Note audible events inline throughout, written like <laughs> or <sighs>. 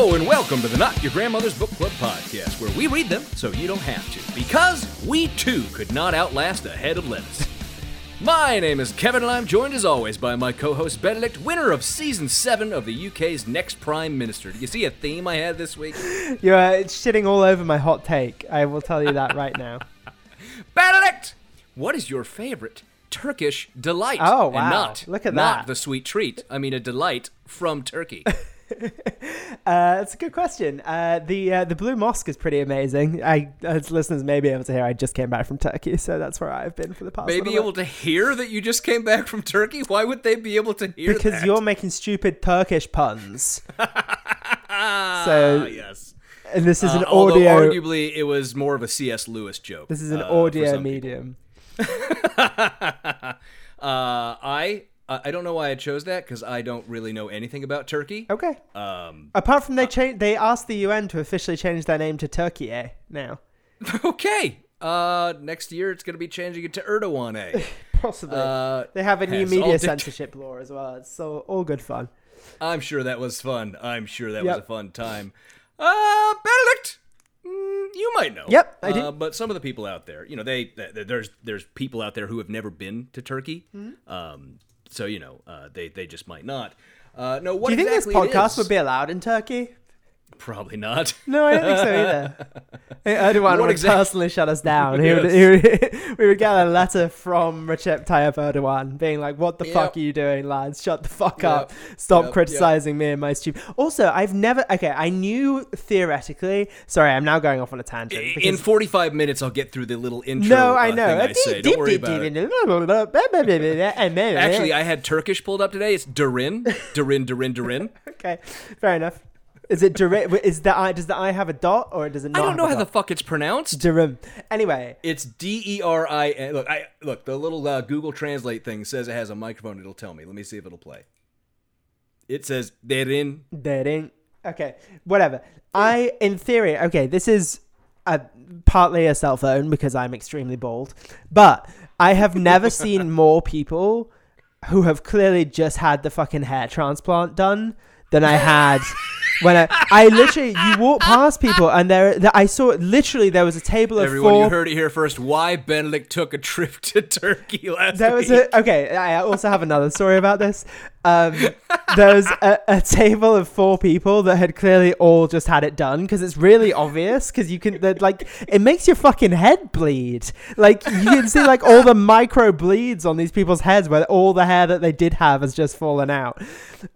Hello and welcome to the Not Your Grandmother's Book Club podcast, where we read them so you don't have to, because we too could not outlast a head of lettuce. <laughs> My name is Kevin, and I'm joined as always by my co-host Benedict, winner of season seven of the UK's Next Prime Minister. Do you see a theme I had this week? <laughs> You're uh, shitting all over my hot take. I will tell you that right now. <laughs> Benedict, what is your favorite Turkish delight? Oh, And wow. not Look at not that. the sweet treat. I mean a delight from Turkey. <laughs> Uh, that's a good question. Uh, the uh, the blue mosque is pretty amazing. I, as listeners may be able to hear, I just came back from Turkey, so that's where I've been for the past. May be able bit. to hear that you just came back from Turkey. Why would they be able to hear because that? you're making stupid Turkish puns. <laughs> So- yes. And this is Uh, an although audio. arguably it was more of a C.S. Lewis joke. This is an uh, audio medium. <laughs> uh, I I don't know why I chose that because I don't really know anything about Turkey. Okay. Um, Apart from they change, they asked the UN to officially change their name to Turkey. Eh? Now, <laughs> okay. Uh, next year it's gonna be changing it to Erdogan. Eh? <laughs> possibly. Uh, they have a new media dict- censorship law as well. It's so all good fun. I'm sure that was fun. I'm sure that Yep. was a fun time. Uh, Benedict, mm, you might know. Yep, I do. Uh, but some of the people out there, you know, they, th there's there's people out there who have never been to Turkey. Mm-hmm. Um, so you know, uh, they they just might not. Uh, no, what Do you think exactly this podcast would be allowed in Turkey? Probably not. No, I don't think so either. <laughs> Erdogan What would exact- personally shut us down. He would, <laughs> would, <laughs> we would get a letter from Recep Tayyip Erdogan being like, "What the fuck are you doing, lads? Shut the fuck Yep. up! Stop Yep. criticizing me and my stupid." Also, I've never. Okay, I knew theoretically. Sorry, I'm now going off on a tangent. In 45 minutes, I'll get through the little intro. no, I uh, know. I say. Don't worry about it. Actually, I had Turkish pulled up today. It's Durin, Durin, Durin, Durin. okay, fair enough. Is it direct? Is the eye? Does the eye have a dot or does it Not I don't know how a the fuck it's pronounced. Durum. Anyway, It's D E R I N. Look, I look. The little uh, Google Translate thing says it has a microphone. It'll tell me. Let me see if it'll play. It says Derin. Dating. Okay, whatever. I, in theory, okay, this is a, partly a cell phone because I'm extremely bald, but I have never <laughs> seen more people who have clearly just had the fucking hair transplant done than I had when I, I literally, you walk past people and there, I saw literally there was a table of Everyone, four you heard it here first. Why Benedict took a trip <laughs> to Turkey last there was week? a okay. I also have another story about this. Um, there was a, a table of four people that had clearly all just had it done because it's really obvious because you can that, like it makes your fucking head bleed. Like you can see like all the micro bleeds on these people's heads where all the hair that they did have has just fallen out.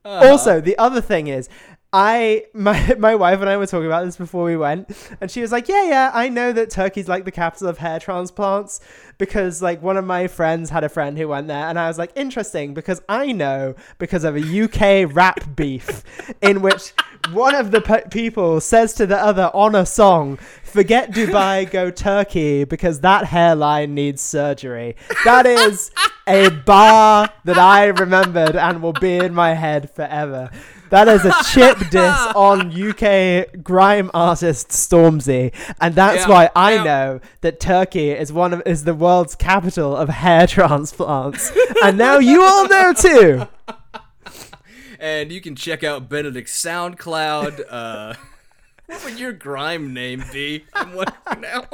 Also, the other thing is. I my <laughs> my wife and I were talking about this before we went, and she was like, "Yeah, yeah, I know that Turkey's like the capital of hair transplants because like one of my friends had a friend who went there, and I was like, interesting because I know because of a UK rap beef in which one of the pe- people says to the other on a song, "Forget Dubai, go Turkey because that hairline needs surgery." That is a bar that I remembered and will be in my head forever. That is a <laughs> chip diss on UK grime artist Stormzy, and that's Yeah, why I yeah. know that Turkey is one of is the world's capital of hair <laughs> transplants, and now you all know too. <laughs> and you can check out Benedict's SoundCloud. Uh, what would your grime name be? I'm wondering now.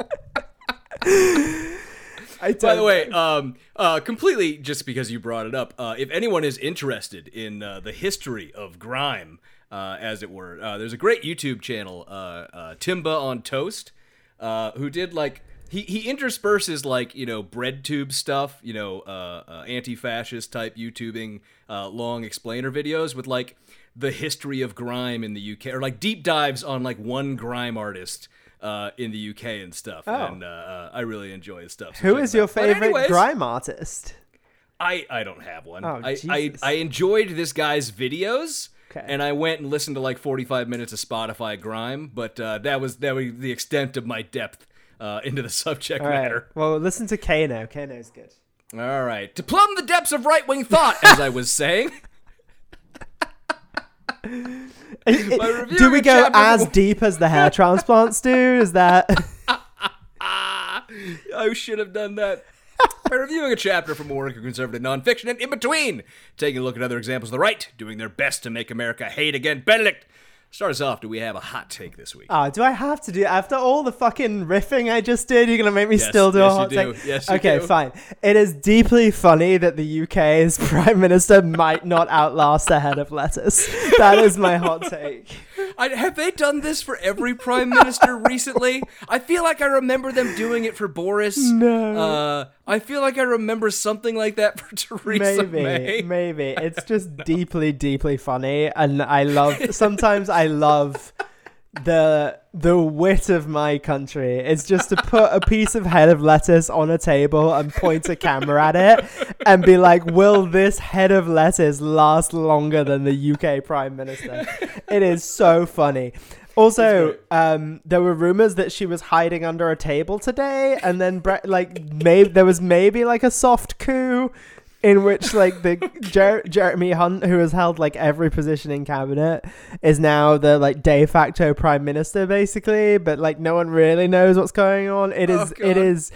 <laughs> I By the way, um, uh, completely just because you brought it up, uh, if anyone is interested in uh, the history of grime, uh, as it were, uh, there's a great YouTube channel, uh, uh, Timba on Toast, uh, who did like he he intersperses like you know bread tube stuff, you know, uh, uh, anti-fascist type YouTubing, uh, long explainer videos with like the history of grime in the UK, or like deep dives on like one grime artist. Uh, in the UK and stuff, Oh. and uh, uh, I really enjoy his stuff. so Who is your out. Favorite anyways, grime artist? I I don't have one. Oh, I, I I enjoyed this guy's videos. Okay. And I went and listened to like 45 minutes of Spotify grime, but uh, that was that was the extent of my depth uh, into the <laughs> subject All right. matter. Well, listen to Kano. Kano's good. All right. To plumb the depths of right wing thought, as I was saying. <laughs> do we go as deep as the hair <laughs> transplants do? Is that <laughs> I should have done that. By reviewing a chapter from work of conservative nonfiction and in between, taking a look at other examples of the right, doing their best to make America hate again. Benedict, start us off. Do we have a hot take this week? Oh, do I have to do after all the fucking riffing I just did? You're gonna make me Yes, still do a yes, you hot do. take? Yes, you okay, do. fine. It is deeply funny that the UK's <laughs> prime minister might not outlast a head of lettuce. That is my hot take. I, have they done this for every prime minister <laughs> recently? I feel like I remember them doing it for Boris. No. Uh, I feel like I remember something like that for <laughs> Theresa Maybe, May. maybe it's <laughs> just deeply, deeply funny, and I love. Sometimes I love the the wit of my country. is just to put a piece of head of lettuce on a table and point a camera at it and be like, "Will this head of lettuce last longer than the UK Prime Minister?" It is so funny. Also, um, there were rumors that she was hiding under a table today, and then Bre- like maybe there was maybe like a soft coup in which <laughs> like the Jer- Jeremy Hunt, who has held like every position in cabinet, is now the like de facto prime minister, basically. But like no one really knows what's going on. It oh, is oh, it is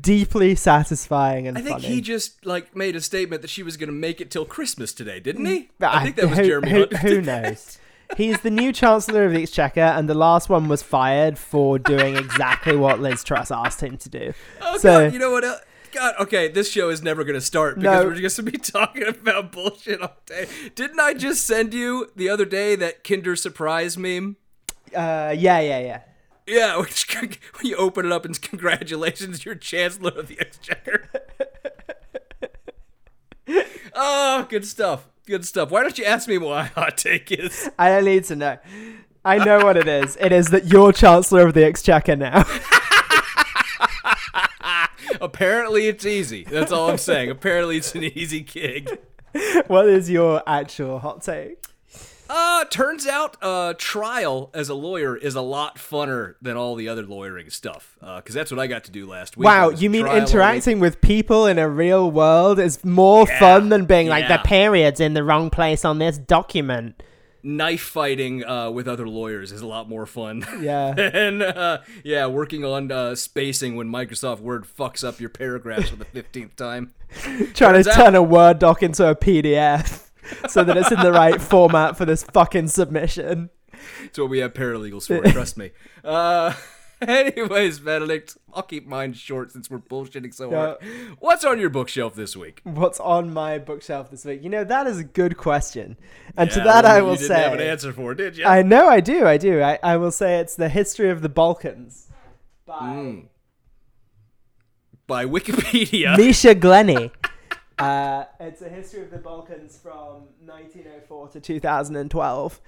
deeply satisfying and I think funny. he just like made a statement that she was going to make it till Christmas today, didn't he? Mm, but I think that was who, Jeremy who, Hunt. who <laughs> knows? He's the new Chancellor of the Exchequer, and the last one was fired for doing exactly what Liz Truss asked him to do. Oh so God, you know what? God, okay, this show is never going to start because No. we're just going to be <laughs> talking about bullshit all day. Didn't I just send you the other day that Kinder Surprise meme? uh, yeah, yeah, yeah. Yeah, <laughs> which, when you open it up and congratulations, you're Chancellor of the Exchequer. <laughs> oh, good stuff. Good stuff. Why don't you ask me what my hot take is? I don't need to know. I know what it is. It is that you're Chancellor of the Exchequer now. Apparently, it's easy. That's all I'm saying. Apparently, it's an easy gig. what is your actual hot take? Uh, turns out, uh, trial as a lawyer is a lot funner than all the other lawyering stuff. Uh, because that's what I got to do last week. Wow, you mean trial all week. interacting with people in a real world is more fun than being like yeah. the period's in the wrong place on this document? Knife fighting uh, with other lawyers is a lot more fun. <laughs> Yeah. and uh, yeah, working on uh, spacing when Microsoft Word fucks up your paragraphs for the fifteenth time. <laughs> Trying to Turns out- turn a Word doc into a PDF so that it's in the right <laughs> format for this fucking submission. It's what we have paralegals for. trust me. <laughs> Anyways, Benedict, I'll keep mine short since we're bullshitting so hard. What's on your bookshelf this week? What's on my bookshelf this week? You know, that is a good question. And to Yeah, that, well, I you will didn't say. have an answer for, did you? I know I do, I do. I, I will say it's the history of the Balkans by Mm. By Wikipedia. <laughs> Misha Glenny. Uh, it's a history of the Balkans from 1904 to 2012,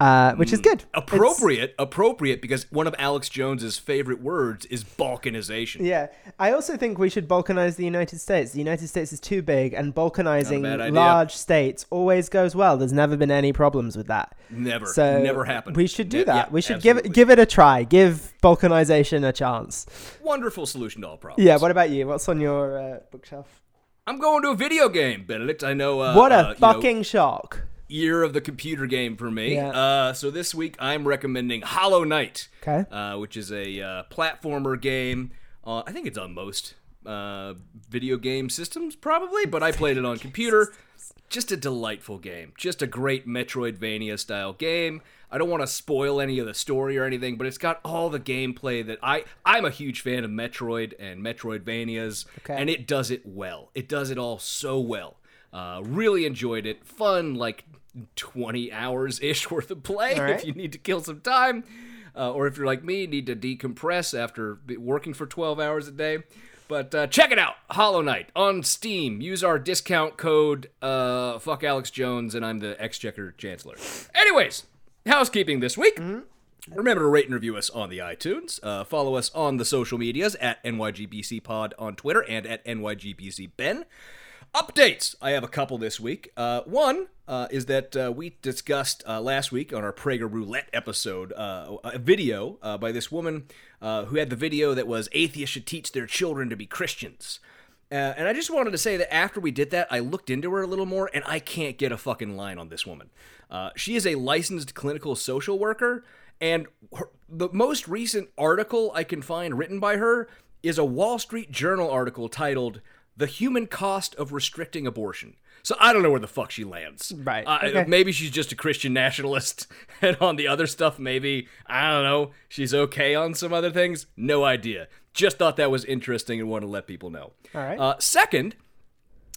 uh, which is good. It's- appropriate, appropriate, because one of Alex Jones's favorite words is balkanization. yeah, I also think we should balkanize the United States. The United States is too big, and balkanizing large states always goes well. There's never been any problems with that. Never, So never happened. We should do Ne- that. yeah, we should give it absolutely. give it a try. Give balkanization a chance. wonderful solution to all problems. Yeah. What about you? What's on your uh, bookshelf? I'm going to a video game, Benedict. I know. Uh, what uh, a know, fucking shock! Year of the computer game for me. Yeah. Uh, so this week I'm recommending Hollow Knight, Okay. uh, which is a uh, platformer game. Uh, I think it's on most uh, video game systems, probably, but I played it on computer. Just a delightful game. Just a great Metroidvania style game. I don't want to spoil any of the story or anything, but it's got all the gameplay that I I'm a huge fan of Metroid and Metroidvanias, Okay. and it does it well. It does it all so well. Uh, really enjoyed it. Fun, like 20 hours ish <laughs> worth of play right. if you need to kill some time. Uh, or if you're like me, need to decompress after working for 12 hours a day. But uh, check it out, Hollow Knight on Steam. Use our discount code, uh, fuck Alex Jones, and I'm the Exchequer Chancellor. Anyways, housekeeping this week. Remember to rate and review us on the iTunes. Uh, follow us on the social medias at NYGBC Pod on Twitter and at NYGBC Ben. Updates. I have a couple this week. Uh, one uh, is that uh, we discussed uh, last week on our Prager Roulette episode uh, a video uh, by this woman who had the video that was atheists should teach their children to be Christians. And I just wanted to say that after we did that, I looked into her a little more, and I can't get a fucking line on this woman. She is a licensed clinical social worker, and her, the most recent article I can find written by her is a Wall Street Journal article titled "The Human Cost of Restricting Abortion." So I don't know where the fuck she lands. Right, Uh, okay. Maybe she's just a Christian nationalist, <laughs> and on the other stuff, maybe I don't know. She's okay on some other things. No idea. Just thought that was interesting and wanted to let people know. All right. Uh, second,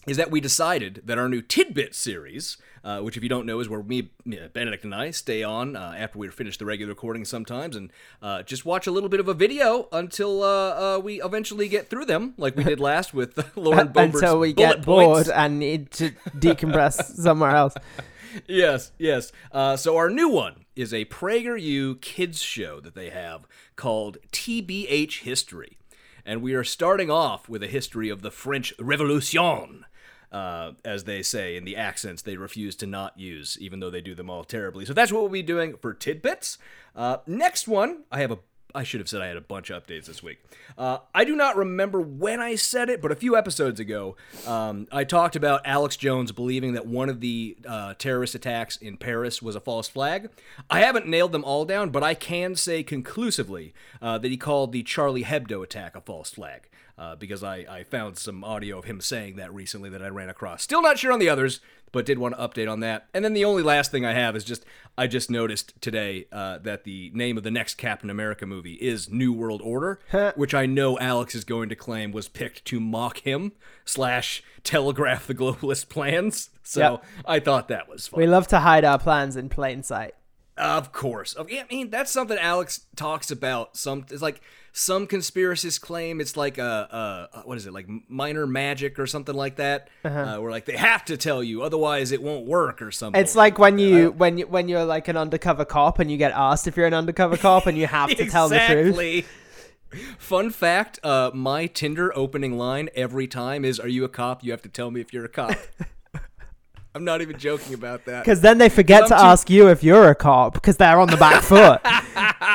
is that we decided that our new tidbit series, uh, which if you don't know is where me, uh, Benedict, and I stay on uh, after we finish the regular recording sometimes, and uh, just watch a little bit of a video until uh, uh, we eventually get through them, like we did <laughs> last with Lauren Boebert's Until we get points. bored and need to decompress <laughs> somewhere else. yes, yes. Uh, so our new one is a PragerU kids show that they have called TBH History, and we are starting off with a history of the French Revolution. Uh, as they say in the accents they refuse to not use, even though they do them all terribly. So that's what we'll be doing for tidbits. Uh, next one, I have a I should have said I had a bunch of updates this week. Uh, I do not remember when I said it, but a few episodes ago, um, I talked about Alex Jones believing that one of the uh, terrorist attacks in Paris was a false flag. I haven't nailed them all down, but I can say conclusively uh, that he called the Charlie Hebdo attack a false flag. Uh, because I, I found some audio of him saying that recently that I ran across. Still not sure on the others, but did want to update on that. And then the only last thing I have is just I just noticed today uh, that the name of the next Captain America movie is New World Order, which I know Alex is going to claim was picked to mock him slash telegraph the globalist <laughs> plans. So Yep. I thought that was fun. We love to hide our plans in plain sight. Of course. I mean, that's something Alex talks about. Some it's like some conspiracists claim it's like a, a what is it like minor magic or something like that. uh where like they have to tell you, otherwise it won't work or something. It's like when you when you when you're like an undercover cop and you get asked if you're an undercover cop and you have to tell the truth. <laughs> Fun fact: uh, my Tinder opening line every time is, "Are you a cop? You have to tell me if you're a cop." <laughs> I'm not even joking about that. Because then they forget to too- ask you if you're a cop because they're on the back <laughs> foot.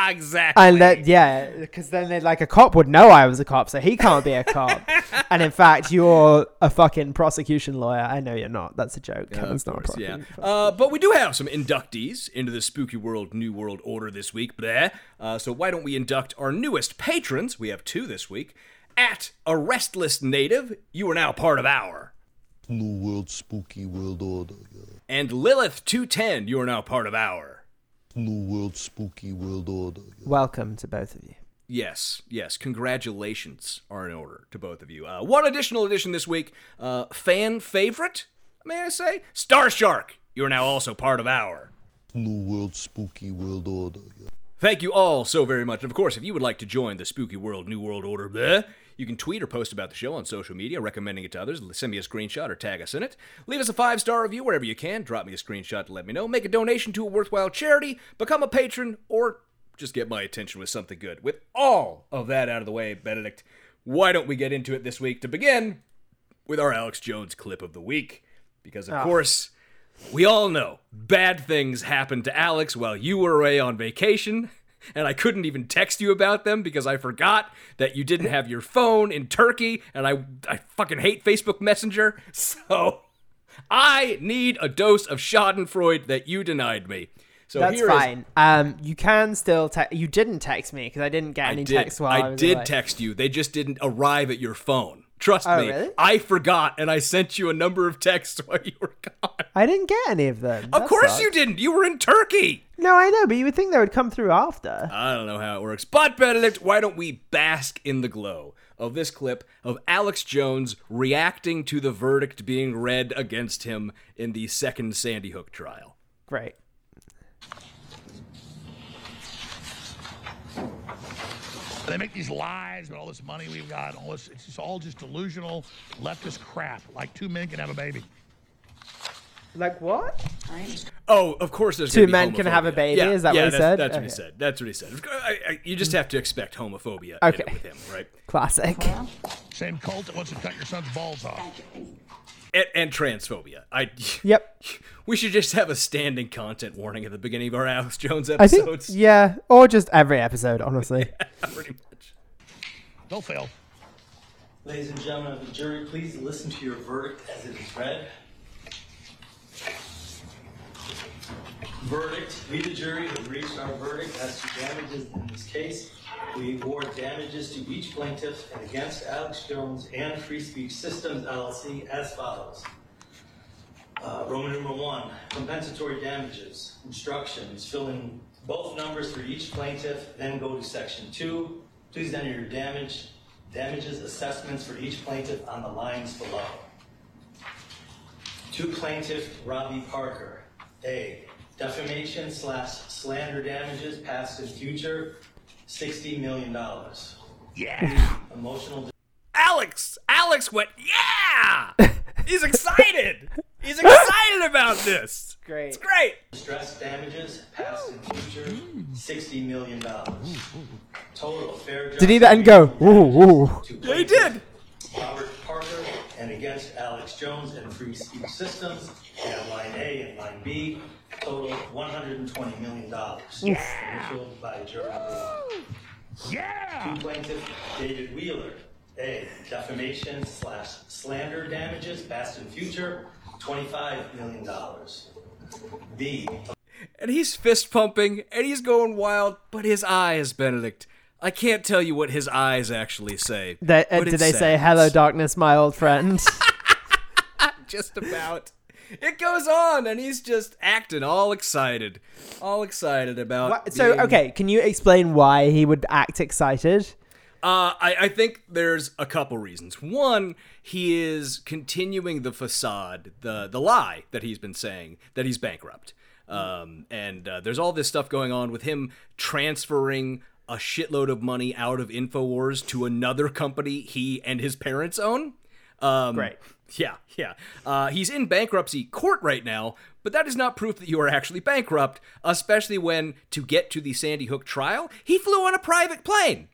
exactly. And that, yeah, because then they like a cop would know I was a cop, so he can't be a cop. <laughs> and in fact, you're a fucking prosecution lawyer. I know you're not. That's a joke. Kevin's not a course, yeah. Uh, but we do have some inductees into the Spooky World New World Order this week. Bleh. Uh, so why don't we induct our newest patrons? We have two this week. At a restless native, you are now part of our. New World Spooky World Order. yeah. And Lilith 210, you are now part of our. New World Spooky World Order. yeah. Welcome to both of you. Yes, yes. Congratulations are in order to both of you. Uh, one additional addition this week. Uh, fan favorite, may I say? Star Shark, you are now also part of our. New World Spooky World Order. yeah. Thank you all so very much. And of course, if you would like to join the Spooky World New World Order, bleh, you can tweet or post about the show on social media, recommending it to others. Send me a screenshot or tag us in it. Leave us a five star review wherever you can. Drop me a screenshot to let me know. Make a donation to a worthwhile charity. Become a patron, or just get my attention with something good. With all of that out of the way, Benedict, why don't we get into it this week to begin with our Alex Jones clip of the week? Because, of ah. course, we all know bad things happened to Alex while you were away on vacation, and I couldn't even text you about them because I forgot that you didn't have your phone in Turkey, and I, I fucking hate Facebook Messenger. <laughs> So I need a dose of Schadenfreude that you denied me. So That's here is- fine. Um, you can still text. You didn't text me because I didn't get I any did. text while I, I did away. text you. They just didn't arrive at your phone. Trust Oh, me. really? I forgot, and I sent you a number of texts <laughs> while you were gone. I didn't get any of them. Of That course sucks. you didn't. You were in Turkey. No, I know, but you would think they would come through after. I don't know how it works. But Benedict, why don't we bask in the glow of this clip of Alex Jones reacting to the verdict being read against him in the second Sandy Hook trial? Great. They make these lies about all this money we've got, all this. It's just all just delusional leftist crap. Like two men can have a baby. Like what? Oh, of course. There's Two gonna be men can have a baby? Yeah, Is that what he that's, said? That's what he Okay. said. That's what he said. I, I, you just have to expect homophobia Okay. in it with him, right? Classic. Same cult that wants to cut your son's balls off. And, and transphobia. I <laughs> Yep. We should just have a standing content warning at the beginning of our Alex Jones I think, episodes. yeah, or just every episode, honestly. <laughs> Pretty much. Go, Phil. Ladies and gentlemen of the jury, please listen to your verdict as it is read. Verdict. We, the jury, have reached our verdict as to damages in this case. We award damages to each plaintiff and against Alex Jones and Free Speech Systems LLC as follows. Uh, Roman numeral one, compensatory damages, instructions, fill in both numbers for each plaintiff, then go to section two. Please enter your damage, damages assessments for each plaintiff on the lines below. To plaintiff Robbie Parker, A, defamation slash slander damages past and future, sixty million dollars. Yeah. Emotional Alex! Alex went, yeah! He's excited! He's excited about this! Great. It's great! Stress damages past and future, sixty million dollars. Total fair Did he then go, ooh, ooh? to Yeah, he did! Robert Parker and against Alex Jones and Free Speech Systems, and line A and line B, total one hundred and twenty million dollars. Initialed by jury number. Yeah. To plaintiff David Wheeler, A, defamation slash slander damages past and future, twenty-five million dollars. B, And he's fist pumping and he's going wild, but his eyes, Benedict. I can't tell you what his eyes actually say. They, uh, did it they say, hello, darkness, my old friend? <laughs> Just about. It goes on, and he's just acting all excited, all excited about. What- so, being- okay, can you explain why he would act excited? Uh, I, I think there's a couple reasons. One, he is continuing the facade, the the lie that he's been saying that he's bankrupt. Um, and uh, there's all this stuff going on with him transferring a shitload of money out of Infowars to another company he and his parents own. Um, Great. Yeah, yeah. Uh, he's in bankruptcy court right now, but that is not proof that you are actually bankrupt, especially when, to get to the Sandy Hook trial, he flew on a private plane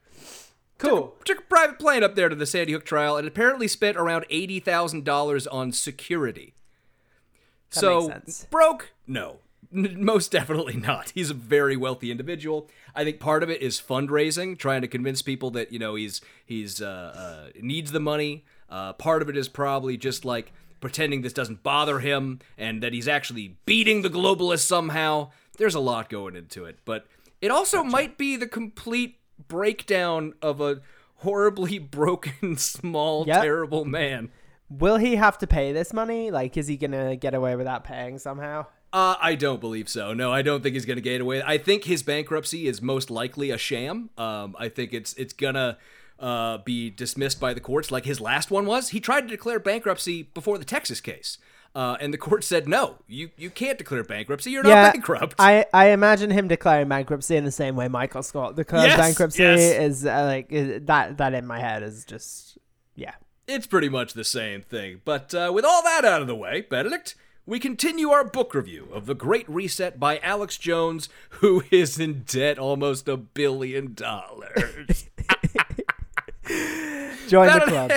Cool. took a private plane up there to the Sandy Hook trial and apparently spent around eighty thousand dollars on security. so makes sense. broke? No, N- most <laughs> definitely not. He's a very wealthy individual. I think part of it is fundraising, trying to convince people that you know he's he's uh, uh, needs the money. Uh, part of it is probably just like pretending this doesn't bother him and that he's actually beating the globalists somehow. There's a lot going into it, but it also might be the complete breakdown of a horribly <laughs> broken, small, Yep. terrible man. Will he have to pay this money? Like, is he gonna get away without paying somehow? Uh, I don't believe so. No, I don't think he's going to get away. I think his bankruptcy is most likely a sham. Um, I think it's it's gonna uh, be dismissed by the courts, like his last one was. He tried to declare bankruptcy before the Texas case, uh, and the court said no. You you can't declare bankruptcy. You're not bankrupt. I, I imagine him declaring bankruptcy in the same way Michael Scott declared Yes, bankruptcy yes. is uh, like is, that that in my head is just yeah. It's pretty much the same thing. But uh, with all that out of the way, Benedict, we continue our book review of The Great Reset by Alex Jones, who is in debt almost a billion dollars. <laughs> <laughs> Join the club.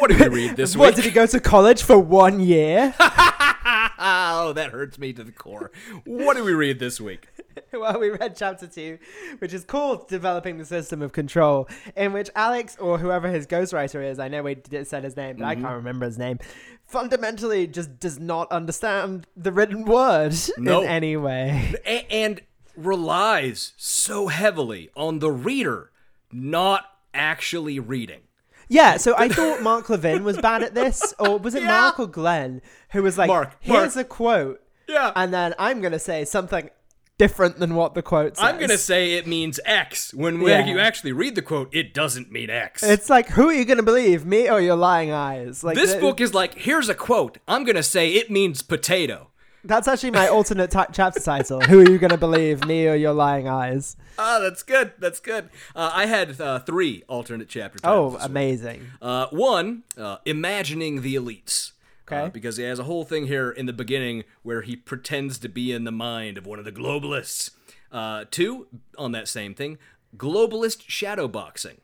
What did we read this <laughs> What week? did he go to college for one year? <laughs> oh, that hurts me to the core. What did we read this week? well, we read chapter two, which is called "Developing the System of Control," in which Alex or whoever his ghostwriter is—I know we did said his name, but I Mm-hmm. can't remember his name—fundamentally just does not understand the written word No. in any way. And relies so heavily on the reader not actually reading. Yeah, so I thought Mark Levin was bad at this, or was it <laughs> Yeah. Mark or Glenn who was like, Mark, "Here's Mark. a quote," Yeah. and then I'm gonna say something different than what the quote says. I'm going to say it means X when when Yeah. you actually read the quote, it doesn't mean X. It's like, who are you gonna believe, me or your lying eyes? Like this th- book is like, here's a quote. I'm going to say it means potato. That's actually my <laughs> alternate chapter title. Who are you gonna believe, me or your lying eyes? Ah, that's good. That's good. Uh, I had uh, three alternate chapter Oh, titles. week. amazing! Uh, one, uh, imagining the elites. Okay. Uh, because he has a whole thing here in the beginning where he pretends to be in the mind of one of the globalists. Uh, two, on that same thing, globalist shadowboxing.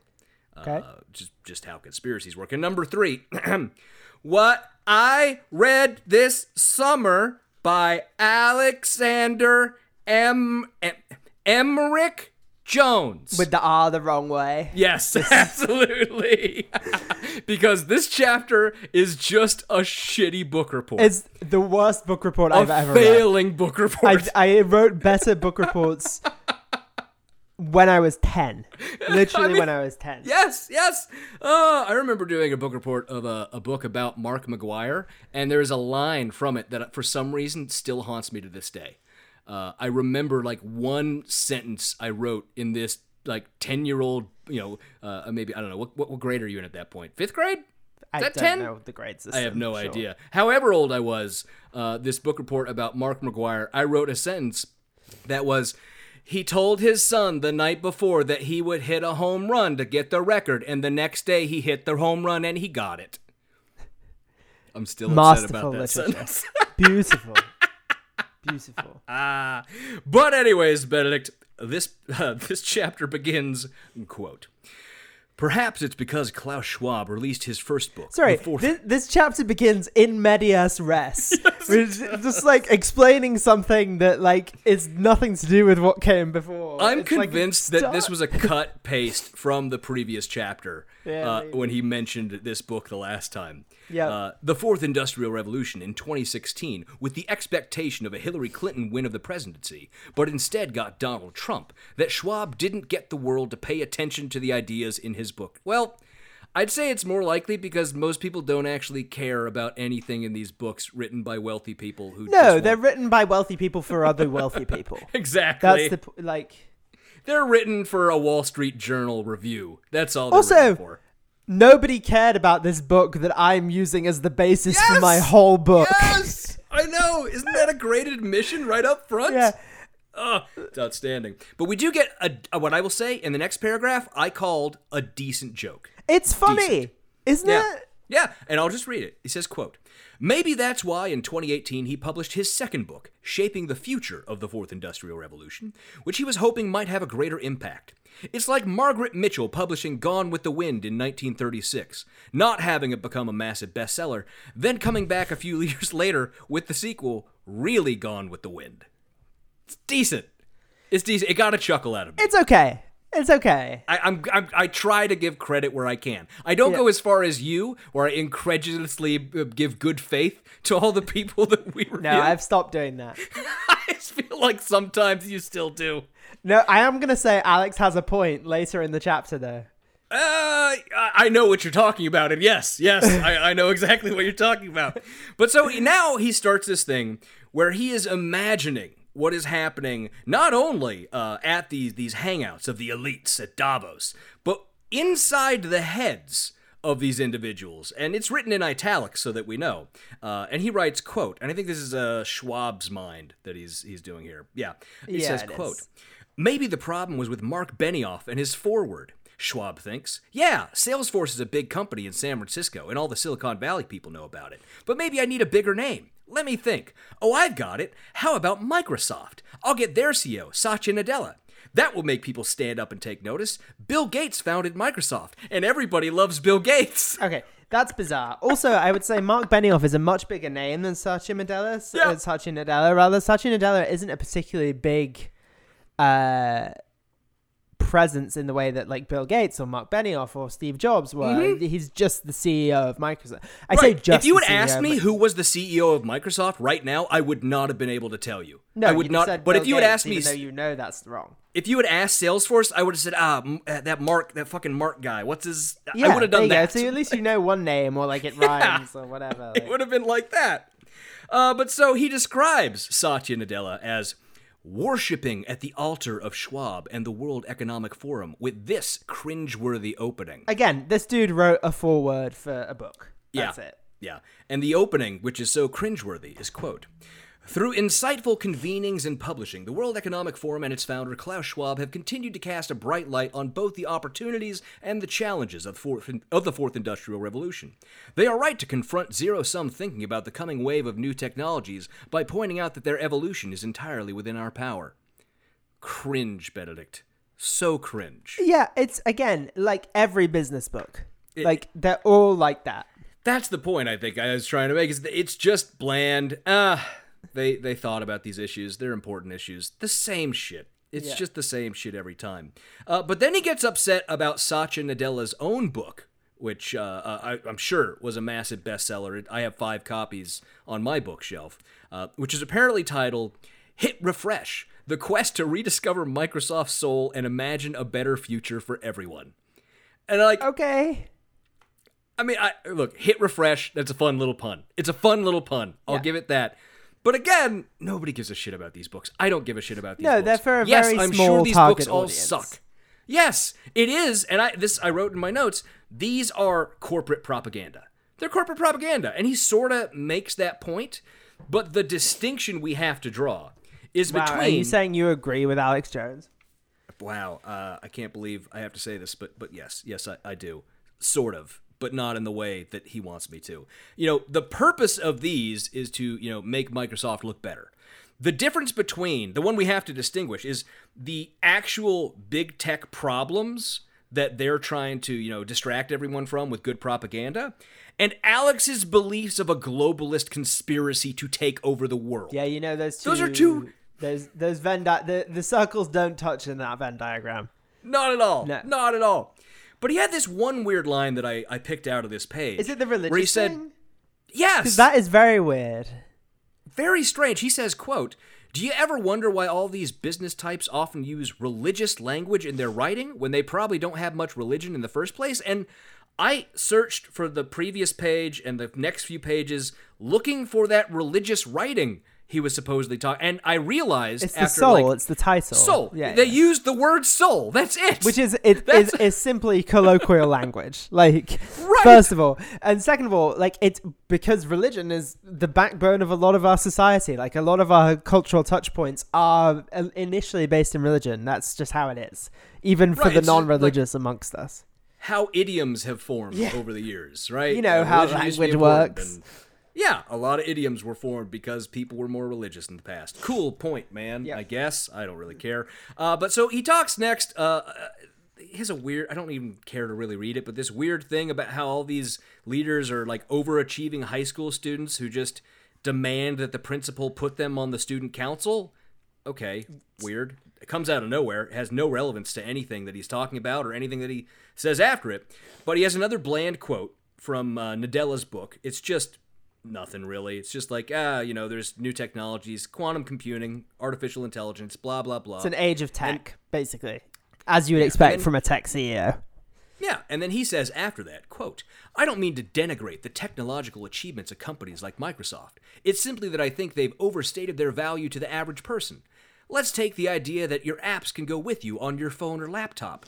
Okay. Uh, just just how conspiracies work. And number three, <clears throat> what I read this summer by Alexander M. M- Emerick Jones. With the R the wrong way. Yes, <laughs> absolutely. <laughs> because this chapter is just a shitty book report. It's the worst book report I've ever read. failing book report. I, I wrote better book reports <laughs> when I was 10. <laughs> Literally mean, when I was 10. Yes, yes. Uh, I remember doing a book report of a, a book about Mark McGwire, and there is a line from it that for some reason still haunts me to this day. Uh, I remember like one sentence I wrote in this like 10 year old, you know, uh, maybe, I don't know, what, what, grade are you in at that point? Fifth grade? I Is that don't 10? know the grade system. I have no sure. idea. However old I was, uh, this book report about Mark McGwire, I wrote a sentence that was he told his son the night before that he would hit a home run to get the record, and the next day he hit the home run and he got it. I'm still upset Masterful about that. <laughs> Beautiful. Beautiful. <laughs> Ah, but anyways, Benedict, this uh, <laughs> this chapter begins quote. Perhaps it's because Klaus Schwab released his first book. Sorry, Fourth- this, <laughs> this chapter begins in medias res, <laughs> which is just like explaining something that like is nothing to do with what came before. I'm It's like, convinced that this was a cut paste from the previous chapter Yeah, uh, when he mentioned this book the last time. Yeah. Uh, the Fourth Industrial Revolution in 2016, with the expectation of a Hillary Clinton win of the presidency, but instead got Donald Trump, that Schwab didn't get the world to pay attention to the ideas in his book. Well, I'd say it's more likely because most people don't actually care about anything in these books written by wealthy people who No, they're written by wealthy people for other wealthy <laughs> people. exactly That's the like. They're written for a Wall Street Journal review. That's all they're Also, written for. Nobody cared about this book that I'm using as the basis for my whole book. Yes, I know. Isn't that a great admission right up front? Yeah. Oh, it's outstanding. But we do get a, a- what I will say in the next paragraph. I called a decent joke. It's funny, Decent. isn't Yeah. it? Yeah, and I'll just read it. He says, quote, Maybe that's why in 2018 he published his second book, Shaping the Future of the Fourth Industrial Revolution, which he was hoping might have a greater impact. It's like Margaret Mitchell publishing Gone with the Wind in 1936, not having it become a massive bestseller, then coming back a few <laughs> years later with the sequel, Really Gone with the Wind. It's decent. It's decent. It got a chuckle out of me. It's okay. It's okay. I, I'm, I'm I try to give credit where I can. I don't Yeah. go as far as you, where I incredulously uh, give good faith to all the people that we review. No, I've stopped doing that. <laughs> I just feel like sometimes you still do. No, I am gonna say Alex has a point later in the chapter, though. Uh, I I know what you're talking about, and yes, yes, I, I know exactly what you're talking about. But so now he starts this thing where he is imagining what is happening not only uh, at these these hangouts of the elites at Davos, but inside the heads of these individuals, and it's written in italics so that we know. Uh, and he writes, "quote," and I think this is uh, Schwab's mind that he's he's doing here. Yeah, he Yeah, says, it "quote." is. Maybe the problem was with Mark Benioff and his foreword. Schwab thinks. Yeah, Salesforce is a big company in San Francisco, and all the Silicon Valley people know about it. But maybe I need a bigger name. Let me think. Oh, I've got it. How about Microsoft? I'll get their CEO, Satya Nadella. That will make people stand up and take notice. Bill Gates founded Microsoft, and everybody loves Bill Gates. <laughs> Okay, that's bizarre. Also, I would say Mark Benioff is a much bigger name than Satya Nadella. Yeah. uh, Satya Nadella, rather. Satya Nadella isn't a particularly big uh, presence in the way that like Bill Gates or Mark Benioff or Steve Jobs were. He's just the CEO of Microsoft. I say just. if you had CEO, asked me who was the CEO of Microsoft right now, I would not have been able to tell you. no, I would not. Said but Bill if you had Gates, asked me, though you know that's wrong. if you had asked Salesforce, I would have said, ah, uh, that Mark, that fucking Mark guy. What's his? Yeah, I would have done that. Go. So at least you <laughs> know one name or like it rhymes or whatever. it would have been like that. Uh, but so he describes Satya Nadella as worshipping at the altar of Schwab and the World Economic Forum with this cringeworthy opening. Again, this dude wrote a foreword for a book. That's yeah. it. Yeah. And the opening, which is so cringeworthy, is quote Through insightful convenings and publishing, the World Economic Forum and its founder, Klaus Schwab, have continued to cast a bright light on both the opportunities and the challenges of, fourth, of the Fourth Industrial Revolution. They are right to confront zero sum thinking about the coming wave of new technologies by pointing out that their evolution is entirely within our power. Cringe, Benedict. So cringe. Yeah, it's again like every business book. It- like they're all like that. That's the point I think I was trying to make. Is that it's just bland. Ah, they they thought about these issues. They're important issues. The same shit. It's Yeah. just the same shit every time. Uh, but then he gets upset about Satya Nadella's own book, which uh, uh, I, I'm sure was a massive bestseller. I have five copies on my bookshelf, uh, which is apparently titled "Hit Refresh: The Quest to Rediscover Microsoft's Soul and Imagine a Better Future for Everyone." And like, Okay. I mean, I look, hit refresh. That's a fun little pun. It's a fun little pun. I'll Yeah. give it that. But again, nobody gives a shit about these books. I don't give a shit about these books. No, books. they're for a yes, very I'm small sure these books all audience. suck. Yes, it is. And I this I wrote in my notes. These are corporate propaganda. They're corporate propaganda, and he sort of makes that point. But the distinction we have to draw is Wow, between are you saying you agree with Alex Jones? Wow, uh, I can't believe I have to say this, but but yes, yes, I, I do, sort of, but not in the way that he wants me to. You know, the purpose of these is to you know make Microsoft look better. The difference between the one we have to distinguish is the actual big tech problems that they're trying to you know distract everyone from with good propaganda, and Alex's beliefs of a globalist conspiracy to take over the world. Yeah, you know those two. Those are two- Those those Venn di- the the circles don't touch in that Venn diagram. Not at all. No. Not at all. But he had this one weird line that I, I picked out of this page. Is it the religious Where he said, thing? yes. that is very weird. very strange. He says, quote, do you ever wonder why all these business types often use religious language in their writing when they probably don't have much religion in the first place? And I searched for the previous page and the next few pages looking for that religious writing he was supposedly talking. And I realized It's the after soul. like, it's the title. soul. Yeah, they yeah. used the word soul. That's it. which is it <laughs> is, is simply colloquial <laughs> language like Right. first of all and second of all like it's because religion is the backbone of a lot of our society like a lot of our cultural touch points are uh, initially based in religion that's just how it is even for Right, the it's non-religious amongst us how idioms have formed Yeah. over the years, right? You know Uh, how religion used to be language works. Yeah, a lot of idioms were formed because people were more religious in the past. Cool point, man. Yeah. I guess I don't really care. Uh, but so he talks next. Uh, uh, he has a weird. I don't even care to really read it, but this weird thing about how all these leaders are like overachieving high school students who just demand that the principal put them on the student council. Okay, weird. It comes out of nowhere. It has no relevance to anything that he's talking about or anything that he says after it. But he has another bland quote from uh, Nadella's book. It's just nothing really. It's just like, ah, you know, there's new technologies, quantum computing, artificial intelligence, blah, blah, blah. it's an age of tech basically as you would expect then- from a tech ceo Yeah, and then he says after that, quote, I don't mean to denigrate the technological achievements of companies like Microsoft. It's simply that I think they've overstated their value to the average person. Let's take the idea that your apps can go with you on your phone or laptop.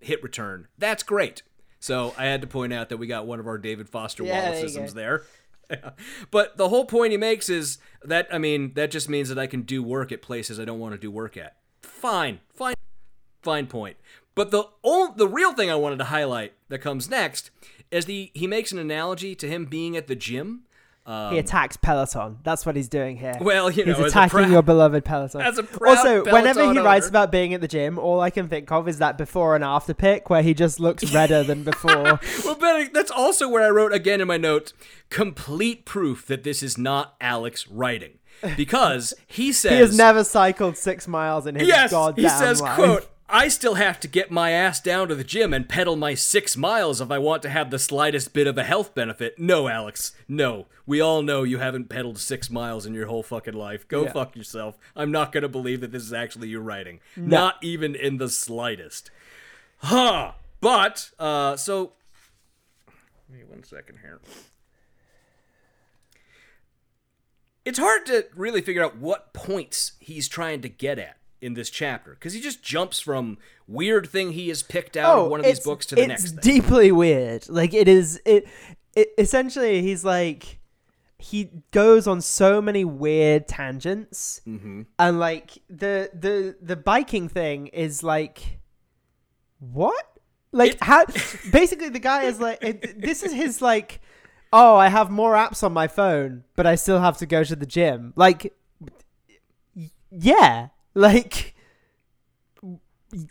Hit return. That's great. So I had to point out that we got one of our David Foster Yeah, there Wallaceisms go. There. <laughs> but the whole point he makes is that I mean that just means that I can do work at places I don't want to do work at. Fine, fine, fine point. But the ol- the real thing I wanted to highlight that comes next is the he makes an analogy to him being at the gym. Um, he attacks peloton. That's what he's doing here. Well, you know, he's attacking your beloved peloton. as a proud also whenever he Peloton writes about being at the gym all i can think of is that before and after pic where he just looks redder than <laughs> before. Well, but that's also where I wrote again in my notes complete proof that this is not Alex writing. Because he says <laughs> he has never cycled six miles in his yes, goddamn he says, life. quote, I still have to get my ass down to the gym and pedal my six miles if I want to have the slightest bit of a health benefit. No, Alex. No. We all know you haven't pedaled six miles in your whole fucking life. Go Yeah. fuck yourself. I'm not going to believe that this is actually you writing. Not even in the slightest. Huh. But, uh, so. Give me one second here. It's hard to really figure out what points he's trying to get at in this chapter because he just jumps from weird thing he has picked out of one of these Oh, books to the next It's deeply weird. Like it is. It, it essentially he's like he goes on so many weird tangents, Mm-hmm. and like the the the biking thing is like what? Like It- how? <laughs> basically, the guy is like it, this is his like. Oh, I have more apps on my phone, but I still have to go to the gym. Like, yeah, like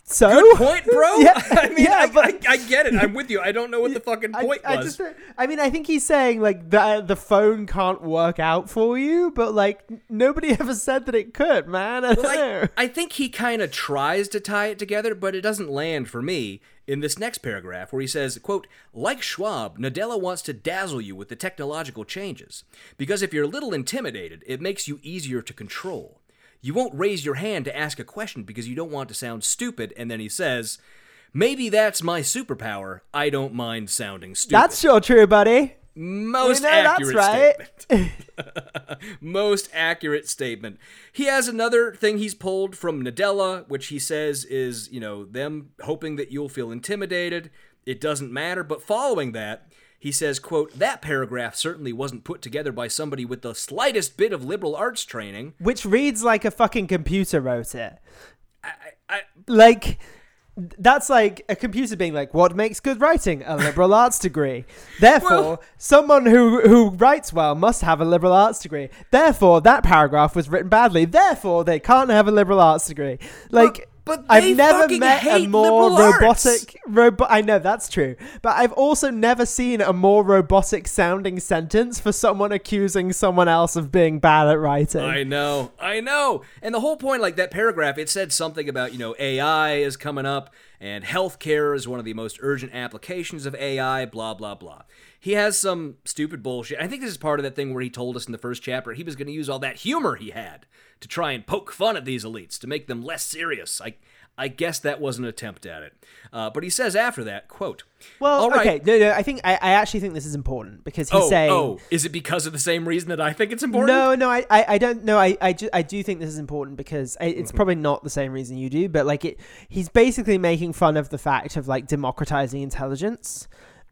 So Good point, bro. <laughs> Yeah, <laughs> I mean, yeah, I, but- I, I get it. I'm with you. I don't know what the fucking point I was. just, I mean, I think he's saying like the the phone can't work out for you, but like nobody <laughs> ever said that it could, man. I don't Well, I think he kind of tries to tie it together, but it doesn't land for me in this next paragraph where he says, quote, like Schwab, Nadella wants to dazzle you with the technological changes. Because if you're a little intimidated, it makes you easier to control. You won't raise your hand to ask a question because you don't want to sound stupid, and then he says, Maybe that's my superpower. I don't mind sounding stupid. That's sure true, buddy. most We know that's accurate right. statement. <laughs> most accurate statement. He has another thing he's pulled from Nadella, which he says is, you know, them hoping that you'll feel intimidated. It doesn't matter. But following that, he says, quote, that paragraph certainly wasn't put together by somebody with the slightest bit of liberal arts training. Which reads like a fucking computer wrote it. I, Like that's like a computer being like, "What makes good writing? A liberal <laughs> arts degree." Therefore, Well- someone who who writes well must have a liberal arts degree. Therefore, that paragraph was written badly. Therefore, they can't have a liberal arts degree. Like. But I've never met a more robotic robot. I know that's true, but I've also never seen a more robotic sounding sentence for someone accusing someone else of being bad at writing. I know, I know. And the whole point, like that paragraph, it said something about, you know, AI is coming up and healthcare is one of the most urgent applications of AI, blah, blah, blah. He has some stupid bullshit. I think this is part of that thing where he told us in the first chapter he was going to use all that humor he had to try and poke fun at these elites, to make them less serious. I, I guess that was an attempt at it. Uh, but he says after that, quote, well, right. okay, no, no. I think I, I actually think this is important because he's Oh, saying, oh, is it because of the same reason that I think it's important? No, no, I, I, I don't know. I, I, ju- I do think this is important because I, Mm-hmm. it's probably not the same reason you do, but like it, he's basically making fun of the fact of like democratizing intelligence,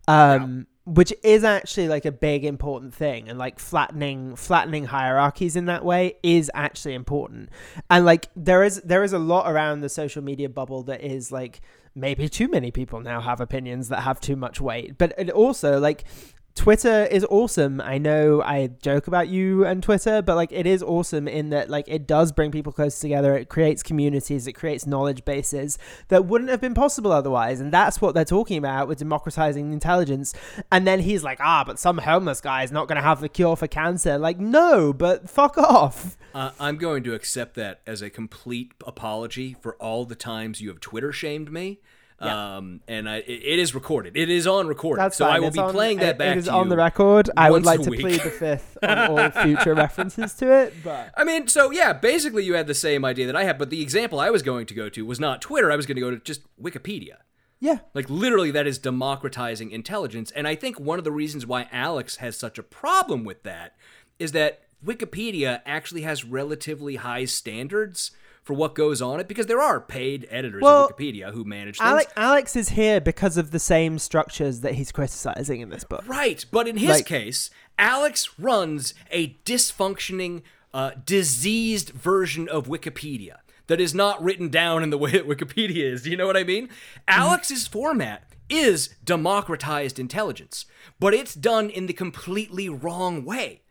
um, which is actually like a big important thing, and like flattening, flattening hierarchies in that way is actually important, and like there is there is a lot around the social media bubble that is like maybe too many people now have opinions that have too much weight, but it also like Twitter is awesome. I know I joke about you and Twitter, but like it is awesome in that like it does bring people close together. It creates communities, it creates knowledge bases that wouldn't have been possible otherwise. And that's what they're talking about with democratizing intelligence. And then he's like, "Ah, but some homeless guy is not going to have the cure for cancer." Like, "No, but fuck off." Uh, I'm going to accept that as a complete apology for all the times you have Twitter shamed me. Um, and I, it, it is recorded. It is on recording. That's so fine. I will It's be on- playing that it- back It is to on the record. I would like to plead the <laughs> fifth on all future references to it, but I mean, so yeah, basically you had the same idea that I had, but the example I was going to go to was not Twitter. I was going to go to just Wikipedia. yeah. Like literally, that is democratizing intelligence. And I think one of the reasons why Alex has such a problem with that is that Wikipedia actually has relatively high standards for what goes on it because there are paid editors Well, of Wikipedia who manage things. Alex, Alex is here because of the same structures that he's criticizing in this book. Right, but in his Like- case, Alex runs a dysfunctioning, uh, diseased version of Wikipedia that is not written down in the <laughs> way that Wikipedia is. Do you know what I mean? Alex's format is democratized intelligence, but it's done in the completely wrong way.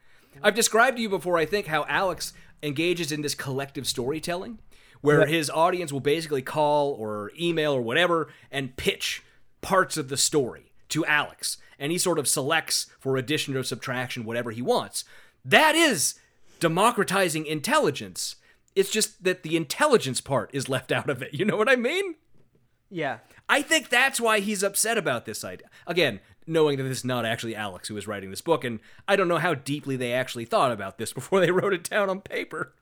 I've described to you before, I think, how Alex engages in this collective storytelling where Yeah. his audience will basically call or email or whatever and pitch parts of the story to Alex. And he sort of selects for addition or subtraction whatever he wants. That is democratizing intelligence. It's just that the intelligence part is left out of it. You know what I mean? Yeah. I think that's why he's upset about this idea. Again, knowing that this is not actually Alex who is writing this book, and I don't know how deeply they actually thought about this <laughs> before they wrote it down on paper.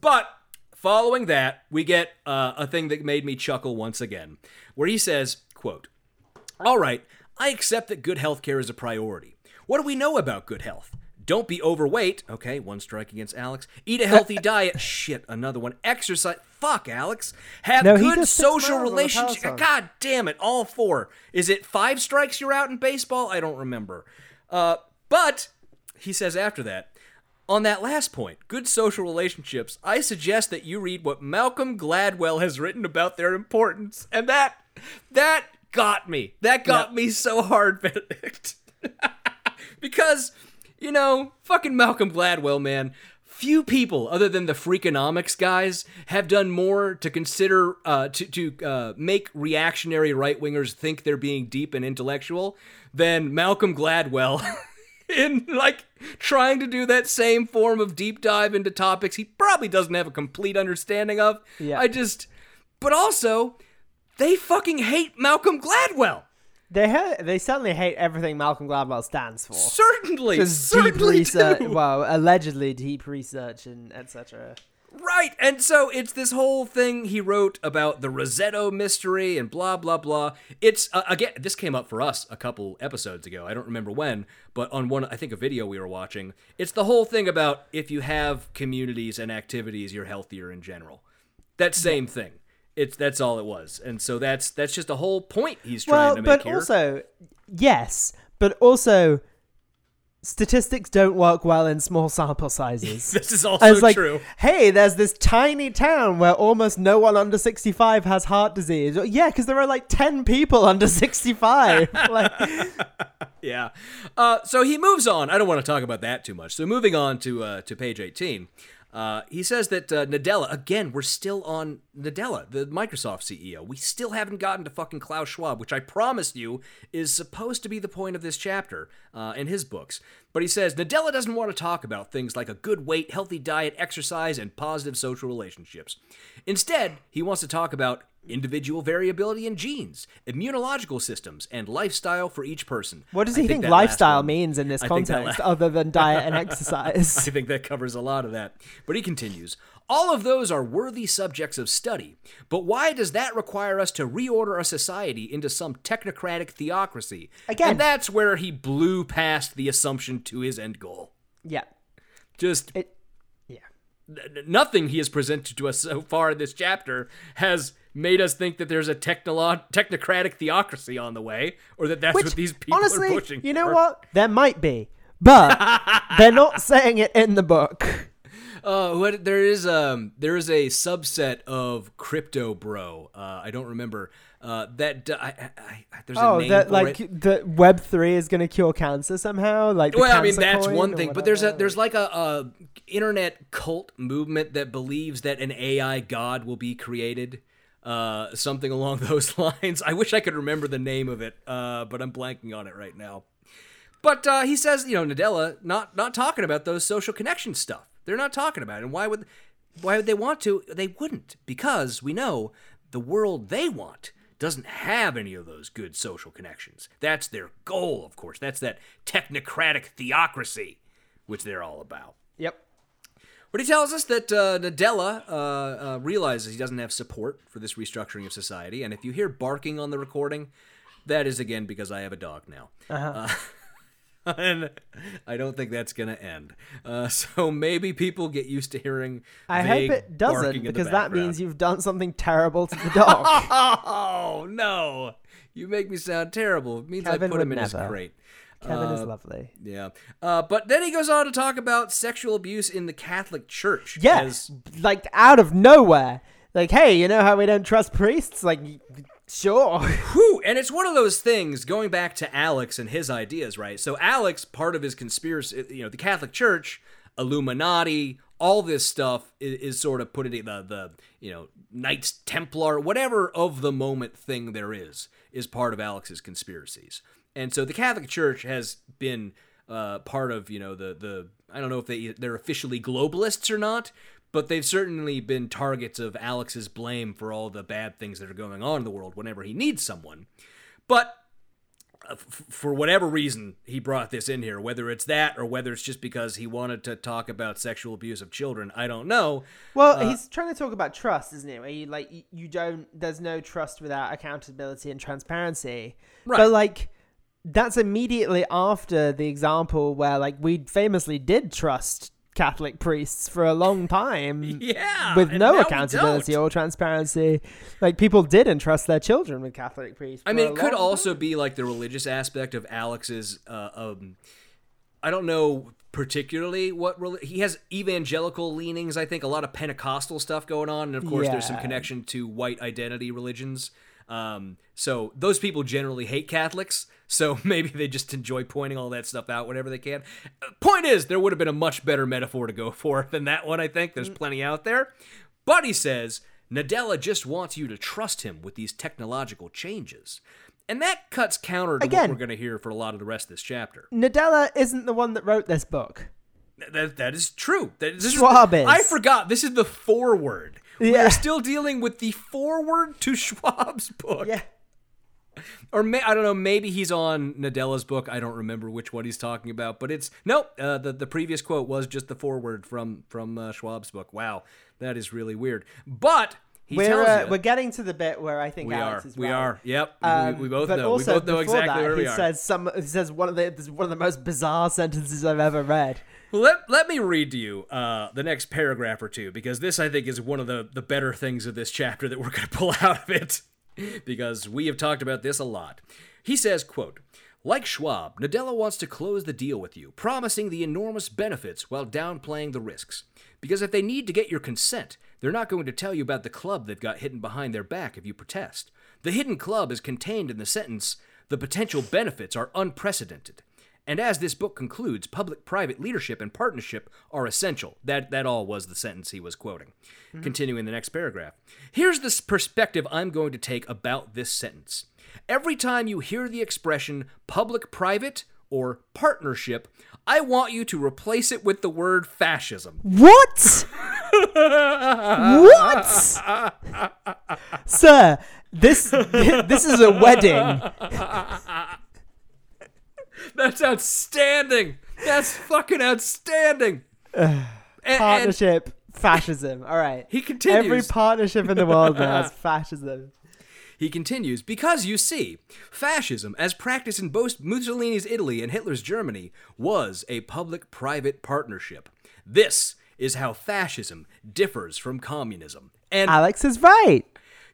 But following that, we get uh, a thing that made me chuckle once again, where he says, quote, All right, I accept that good health care is a priority. What do we know about good health? Don't be overweight. Okay, one strike against Alex. Eat a healthy <laughs> diet. Shit, another one. Exercise. Fuck, Alex. Have No, good social relationships. God damn it, all four. Is it five strikes you're out in baseball? I don't remember. Uh, but he says after that, on that last point, good social relationships, I suggest that you read what Malcolm Gladwell has written about their importance. And that that got me. That got me so hard, Benedict. <laughs> because, you know, fucking Malcolm Gladwell, man. few people other than the freakonomics guys have done more to consider uh, to to uh, make reactionary right wingers think they're being deep and intellectual than Malcolm Gladwell. <laughs> In like trying to do that same form of deep dive into topics he probably doesn't have a complete understanding of. Yeah. I just, but also, they fucking hate Malcolm Gladwell. They ha- they certainly hate everything Malcolm Gladwell stands for. Certainly, Because deep research, do. well, allegedly deep research and etc. Right, and so it's this whole thing he wrote about the Roseto mystery and blah blah blah. It's uh, again, this came up for us a couple episodes ago. I don't remember when, but on one, I think a video we were watching. It's the whole thing about if you have communities and activities, you're healthier in general. That same thing. It's that's all it was, and so that's that's just a whole point he's trying Well, to make but here. also, yes, but also, statistics don't work well in small sample sizes. <laughs> this is also was like, true. hey, there's this tiny town where almost no one under 65 has heart disease. Yeah, because there are like 10 people <laughs> under 65. <laughs> like, Yeah. Uh, so he moves on. I don't want to talk about that too much. So moving on to uh, to page 18. Uh, he says that uh, Nadella, again, we're still on Nadella, the Microsoft CEO. We still haven't gotten to fucking Klaus Schwab, which I promised you is supposed to be the point of this chapter uh, in his books. But he says Nadella doesn't want to talk about things like a good weight, healthy diet, exercise, and positive social relationships. Instead, he wants to talk about individual variability in genes, immunological systems, and lifestyle for each person. what does I he think, lifestyle means in this I context la- other than diet and <laughs> exercise? I think that covers a lot of that. But he continues All of those are worthy subjects of study. But why does that require us to reorder our society into some technocratic theocracy? Again- And that's where he blew past the assumption to his end goal. yeah. Just It, yeah. nothing he has presented to us so far in this chapter has made us think that there's a technolo- technocratic theocracy on the way, or that that's Which, what these people honestly, are pushing Honestly, you know for. what? There might be. But <laughs> they're not saying it in the book. Uh, what there is um there is a subset of crypto bro. Uh, I don't remember. Uh, that I, I, I, there's a Oh, name that like it. the Web three is going to cure cancer somehow. Like, Well, I mean that's one thing, but there's a there's like a, a internet cult movement that believes that an AI god will be created. Uh, something along <laughs> those lines. I wish I could remember the name of it, uh, but I'm blanking on it right now. But uh, he says, you know, Nadella not not talking about those social connection stuff. They're not talking about it. And why would why would they want to? They wouldn't because we know the world they want doesn't have any of those good social connections. That's their goal, of course. That's that technocratic theocracy, which they're all about. Yep. But he tells us that uh, Nadella uh, uh, realizes he doesn't have support for this restructuring of society, and if you hear barking on the recording, that is again because I have a dog now. Uh, <laughs> and I don't think that's going to end. Uh, <laughs> so maybe people get used to hearing. I hope it doesn't because that means you've done something terrible to the dog. <laughs> Oh no! You make me sound terrible. It means Kevin I put him in his never. crate. Kevin is Uh, lovely. Yeah. Uh, but then he goes on to talk about sexual abuse in the Catholic Church. Yes, as- like out of nowhere. Like, hey, you know how we don't trust priests? Like, sure. <laughs> Whew, and it's one of those things going back to Alex and his ideas, right? So Alex, part of his conspiracy, you know, the Catholic Church, Illuminati, all this stuff is, is sort of put it in the the you know Knights Templar, whatever of the moment thing there is, is part of Alex's conspiracies. And so the Catholic Church has been uh, part of you know the the I don't know if they they're officially globalists or not, but they've certainly been targets of Alex's blame for all the bad things that are going on in the world whenever he needs someone. But uh, f- for whatever reason, he brought this in here, whether it's that or whether it's just because he wanted to talk about sexual abuse of children, I don't know. Well, Uh, he's trying to talk about trust, isn't? Where you like you, you don't. There's no trust without accountability and transparency. Right. But like, that's immediately after the example where like we famously did trust Catholic priests for a long time. <laughs> Yeah, With no accountability or transparency, like people did entrust their children with Catholic priests. I mean, it could also time. be like the religious aspect of Alex's. Uh, um, I don't know particularly what he has evangelical leanings. I think a lot of Pentecostal stuff going on, and of course, there's some connection to white identity religions. Um, so those people generally hate Catholics. So <laughs> maybe they just enjoy pointing all that stuff out whenever they can. Point is, there would have been a much better metaphor to go <laughs> for than that one. I think there's plenty out there. But he says Nadella just wants you to trust him with these technological changes. And that cuts counter to Again- what we're going to hear for a lot of the rest of this chapter. Nadella isn't the one that wrote this book. That, that is true. That, this Schwab is. I forgot. This is the foreword. We Yeah. are still dealing with the foreword to Schwab's book. Yeah. Or may, I don't know. Maybe he's on Nadella's book. I don't remember which one he's talking about. But it's nope. Uh, the the previous quote was just the foreword from from uh, Schwab's book. Wow, that is really weird. But he we're tells uh, we're getting to the bit where I think we Alex are. is We right. are. Yep. Um, we, we both but know. Also, we both know exactly that, where we he are. says some. He says one of the one of the most bizarre sentences I've ever read. Well, let, let me read to you uh, the next paragraph or two because this, I think, is one of the, the better things of this chapter that we're going to pull <laughs> out of it because we have talked about this a lot. He says, quote, like Schwab, Nadella wants to close the deal with you, promising the enormous benefits while downplaying the risks. Because if they need to get your consent, they're not going to tell you about the club they've got hidden behind their back if you protest. The hidden club is contained in the sentence, the potential benefits are unprecedented. And as this book concludes, public private leadership and partnership are essential. That, that all was the sentence he was quoting. Mm-hmm. Continuing the next paragraph. Here's the perspective I'm going to take about this sentence. Every time you hear the expression public private or partnership, I want you to replace it with the word fascism. What? what? <laughs> Sir, this this is a wedding. <laughs> That's outstanding. That's fucking outstanding. And- <sighs> and- Partnership, <laughs> fascism. All right. He continues. Every partnership in the world now has <laughs> fascism. He continues, because you see, fascism, as practiced in both Mussolini's Italy and Hitler's Germany, was a public private partnership. This is how fascism differs from communism. And Alex is right.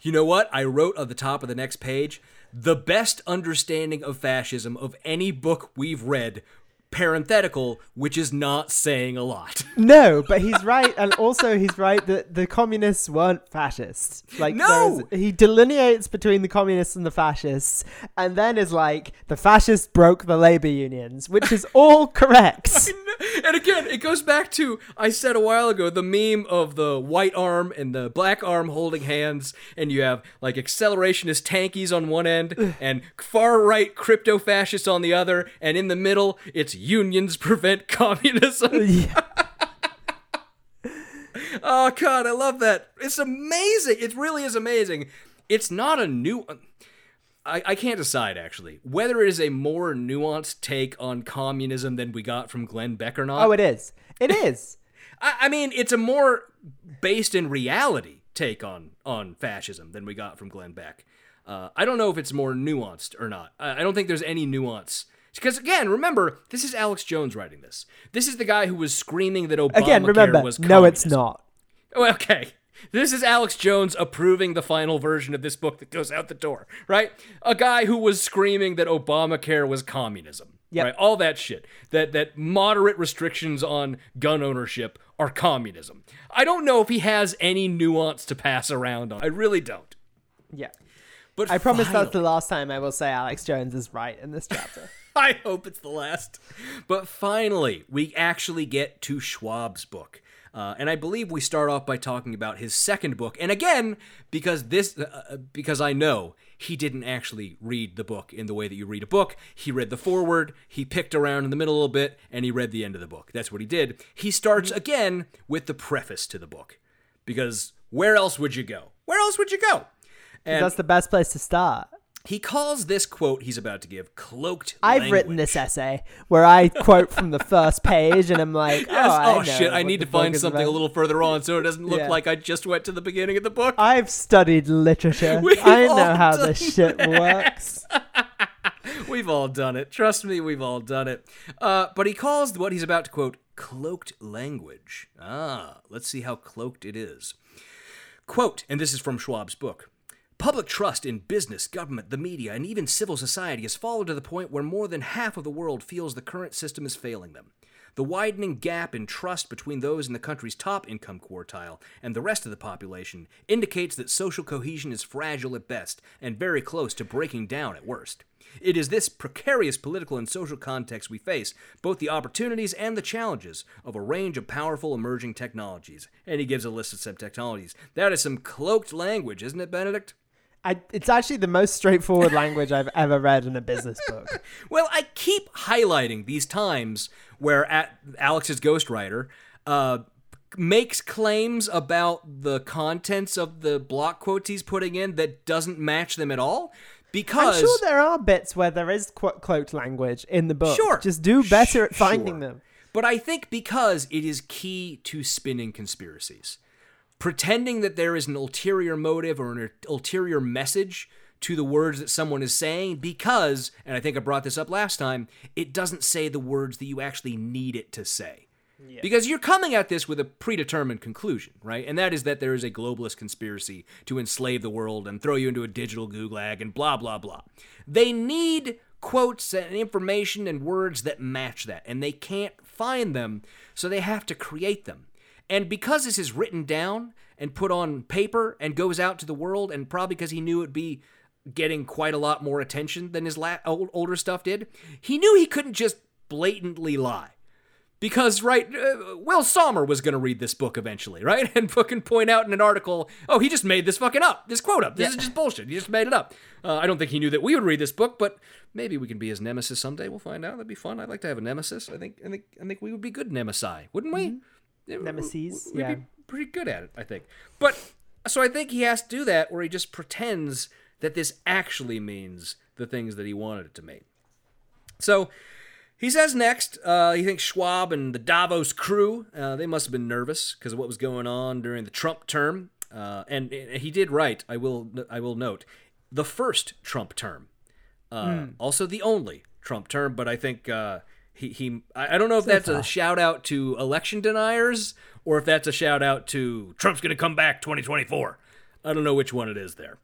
you know what? I wrote on the top of the next page the best understanding of fascism of any book we've read, parenthetical, which is not saying a lot. <laughs> No, but he's right, and also he's right that the communists weren't fascists. Like, No! he delineates between the communists and the fascists, and then is like, the fascists broke the labor unions, which is all correct. <laughs> <laughs> and again, it goes back to I said a while ago the meme of the white arm and the black arm holding hands, and you have like accelerationist tankies on one end and far right crypto fascists on the other, and in the middle, it's unions <laughs> prevent communism. Yeah. <laughs> oh god, I love that. It's amazing. It really is amazing. It's not a new. I, I can't decide actually whether it is a more nuanced take on communism than we got from Glenn Beck or not. Oh, it is. It <laughs> is. I, I mean, it's a more based in reality take on on fascism than we got from Glenn Beck. Uh, I don't know if it's more nuanced or not. I, I don't think there's any nuance. Because again, remember, this is Alex Jones writing this. This is the guy who was screaming that Obamacare Again, remember, was no, it's not. Oh, okay. This is Alex Jones approving the final version of this book that goes out the door, right? A guy who was screaming that Obamacare was communism. Yep. Right? All that shit. That that moderate restrictions on gun ownership are communism. I don't know if he has any nuance to pass around on. I really don't. Yeah. But I promise that's the last time I will say Alex Jones is right in this chapter. <laughs> I hope it's the last. But finally, we actually get to Schwab's book. Uh, and I believe we start off by talking about his second book. And again, because this, uh, because I know he didn't actually read the book in the way that you read a book. He read the foreword, he picked around in the middle a little bit, and he read the end of the book. That's what he did. He starts again with the preface to the book, because where else would you go? Where else would you go? And that's the best place to start. He calls this quote he's about to give cloaked. I've written this essay where I quote from the first <laughs> page and I'm like, oh, Yes. I Oh, know shit! I need to find something a little further on so it doesn't look Yeah. like I just went to the beginning of the book. I've studied literature. <laughs> We've I know how this shit works. <laughs> We've all done it. Trust me, we've all done it. Uh, but he calls what he's about to quote cloaked language. Ah, let's see how cloaked it is. Quote, and this is from Schwab's book. Public trust in business, government, the media, and even civil society has fallen to the point where more than half of the world feels the current system is failing them. The widening gap in trust between those in the country's top income quartile and the rest of the population indicates that social cohesion is fragile at best and very close to breaking down at worst. It is this precarious political and social context we face, both the opportunities and the challenges of a range of powerful emerging technologies. And he gives a list of some technologies. That is some cloaked language, isn't it, Benedict? I, it's actually the most straightforward language I've ever read in a business <laughs> book. Well, I keep highlighting these times where at Alex's ghostwriter uh, makes claims about the contents of the block quotes he's putting in that doesn't match them at all. Because I'm sure there are bits where there is qu- cloaked language in the book. Sure. Just do better at finding Sure. them. But I think because it is key to spinning conspiracies, pretending that there is an ulterior motive or an ulterior message to the words that someone is saying, because, and I think I brought this up last time, it doesn't say the words that you actually need it to say. Because you're coming at this with a predetermined conclusion, right? And that is that there is a globalist conspiracy to enslave the world and throw you into a digital gulag and blah, blah, blah. They need quotes and information and words that match that, and they can't find them, so they have to create them. And because this is written down and put on paper and goes out to the world, and probably because he knew it'd be getting quite a lot more attention than his la- old, older stuff did, he knew he couldn't just blatantly lie. Because right uh, will sommer was going to read this book eventually right? <laughs> And fucking point out in an article oh he just made this fucking up. This quote up. This is just bullshit. He just made it up. Uh, i don't think he knew that we would read this book but maybe we can be his nemesis someday. We'll find out. That'd be fun. I'd like to have a nemesis. I think i think i think we would be good nemesi wouldn't we? Yeah, we- Nemesis, we'd yeah. be pretty good at it i think but so i think he has to do that where he just pretends that this actually means the things that he wanted it to mean so he says next, uh, he thinks Schwab and the Davos crew, uh, they must have been nervous because of what was going on during the Trump term. Uh, and he did write, I will, I will note, the first Trump term. Uh, Also the only Trump term, but I think uh, he, he, I don't know if that's a shout out to election deniers or if that's a shout out to Trump's going to come back 2024. I don't know which one it is there.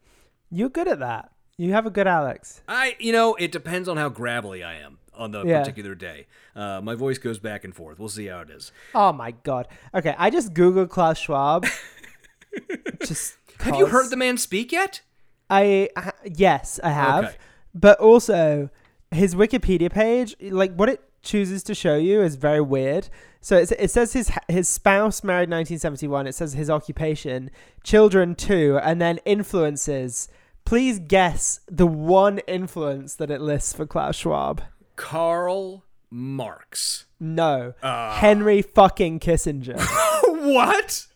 You're good at that. You have a good Alex. I, you know, it depends on how gravelly I am on the Yeah. particular day. Uh, my voice goes back and forth. We'll see how it is. Oh my god. Okay, I just googled Klaus Schwab. <laughs> just Have you heard the man speak yet? I ha- yes, I have. Okay. But also his Wikipedia page, like what it chooses to show you is very weird. So it, it says his his spouse married 1971. It says his occupation, children two, and then influences. Please guess the one influence that it lists for Klaus Schwab. Karl Marx. No, Ah. Henry fucking Kissinger. <laughs> What?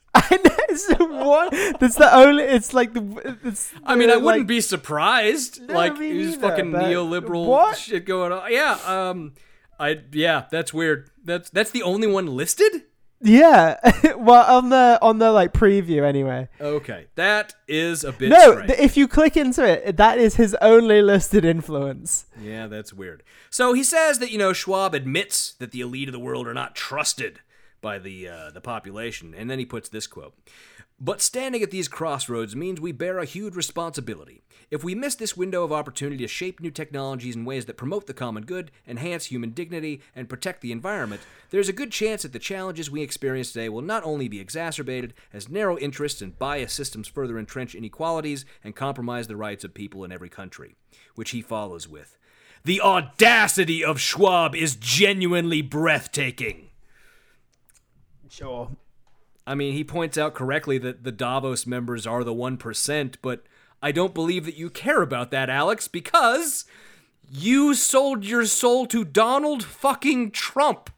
It's the one. That's the only. It's like the. It's I mean, I wouldn't like- be surprised. No, like, he's fucking neoliberal what? shit going on. Yeah. Um. I yeah. That's weird. That's that's the only one listed. Yeah. <laughs> well, on the on the like preview anyway. Okay, that is a bit No, strange. if you click into it, that is his only listed influence. Yeah, that's weird. So he says that you know Schwab admits that the elite of the world are not trusted by the uh, the population, and then he puts this quote: "But standing at these crossroads means we bear a huge responsibility. If we miss this window of opportunity to shape new technologies in ways that promote the common good, enhance human dignity, and protect the environment, there's a good chance that the challenges we experience today will not only be exacerbated as narrow interests and biased systems further entrench inequalities and compromise the rights of people in every country." Which he follows with. The audacity of Schwab is genuinely breathtaking. Sure. I mean, he points out correctly that the Davos members are the 1%, but I don't believe that you care about that, Alex, because you sold your soul to Donald fucking Trump.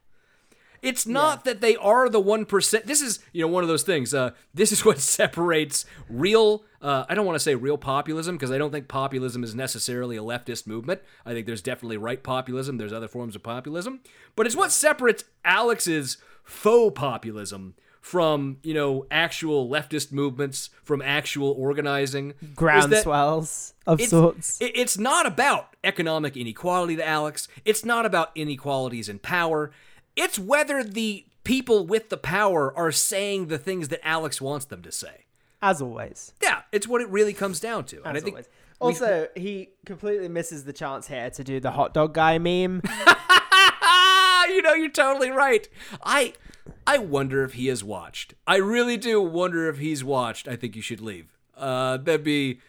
It's not that they are the 1%. This is, you know, one of those things. Uh, this is <laughs> what separates real, uh, I don't want to say real populism, because I don't think populism is necessarily a leftist movement. I think there's definitely right populism, there's other forms of populism. But it's what separates Alex's faux populism from, you know, actual leftist movements, from actual organizing. Groundswells of it's, sorts. it's not about economic inequality to Alex. It's not about inequalities in power. It's whether the people with the power are saying the things that Alex wants them to say. as always. Yeah, it's what it really comes down to. and I As think always. we- Also, he completely misses the chance here to do the hot dog guy meme. <laughs> <laughs> you know, you're totally right. I I wonder if he has watched. I really do wonder if he's watched. I think you should leave. Uh, that'd be.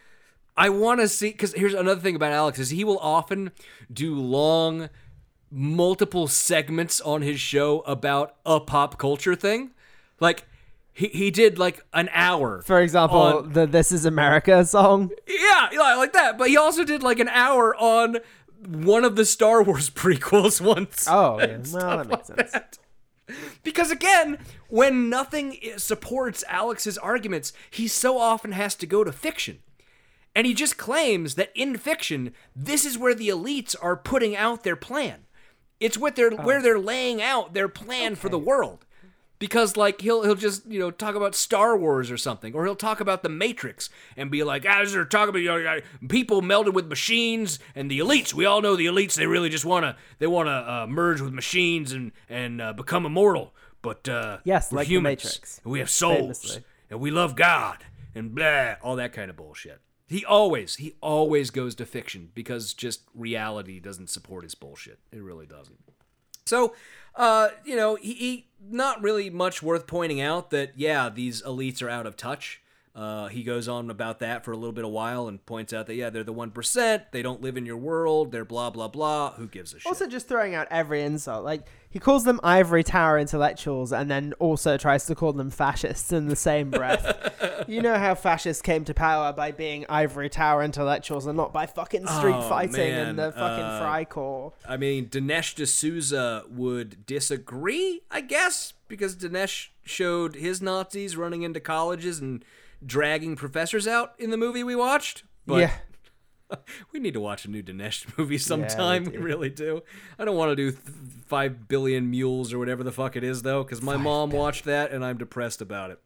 I want to see because here's another thing about Alex is he will often do long, multiple segments on his show about a pop culture thing, like. He, he did like an hour. For example, on- the "This Is America" song. yeah, yeah, like that. But he also did like an hour on one of the Star Wars <laughs> prequels once. Oh, yeah. well, that makes like sense. that. Because again, when nothing supports Alex's arguments, he so often has to go to fiction. And he just claims that in fiction, this is where the elites are putting out their plan. It's what they're oh. where they're laying out their plan for the world. Because like he'll he'll just you know talk about Star Wars or something, or he'll talk about the Matrix and be like, as they're talking about you know, people melded with machines and the elites. We all know the elites. They really just wanna they wanna uh, merge with machines and and uh, become immortal. But uh, Yes, we're like the humans. We have souls Famously. and we love God and blah, all that kind of bullshit. He always, he always goes to fiction because just reality doesn't support his bullshit. It really doesn't. So, uh, you know, he, he not really much worth pointing out that yeah, these elites are out of touch. Uh, he goes on about that for a little bit of while and points out that yeah, they're the one percent. They don't live in your world. They're blah blah blah. Who gives a shit? Also, just throwing out every insult. Like he calls them ivory tower intellectuals, and then also tries to call them fascists in the same breath. <laughs> you know how fascists came to power by being ivory tower intellectuals and not by fucking street Oh, fighting man, and the fucking uh, Fry Corps. I mean, Dinesh D'Souza would disagree, I guess, because Dinesh showed his Nazis running into colleges and dragging professors out in the movie we watched. But yeah. <laughs> we need to watch a new Dinesh <laughs> movie sometime. we, do. really do. I don't want to do th- Five Billion Mules or whatever the fuck it is, though, because my mom watched that and I'm depressed about it.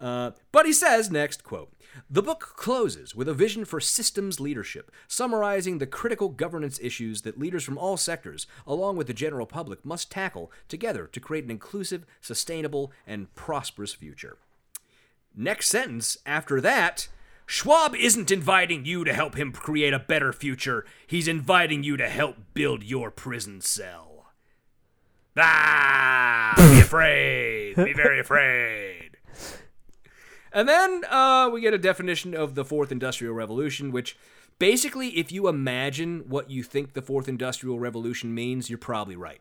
Uh, but he says next quote the book closes with a vision for systems leadership summarizing the critical governance issues that leaders from all sectors along with the general public must tackle together to create an inclusive sustainable and prosperous future next sentence after that schwab isn't inviting you to help him create a better future he's inviting you to help build your prison cell ah be <laughs> afraid be very afraid and then uh, we get a definition of the fourth industrial revolution, which basically, if you imagine what you think the fourth industrial revolution means, you're probably right.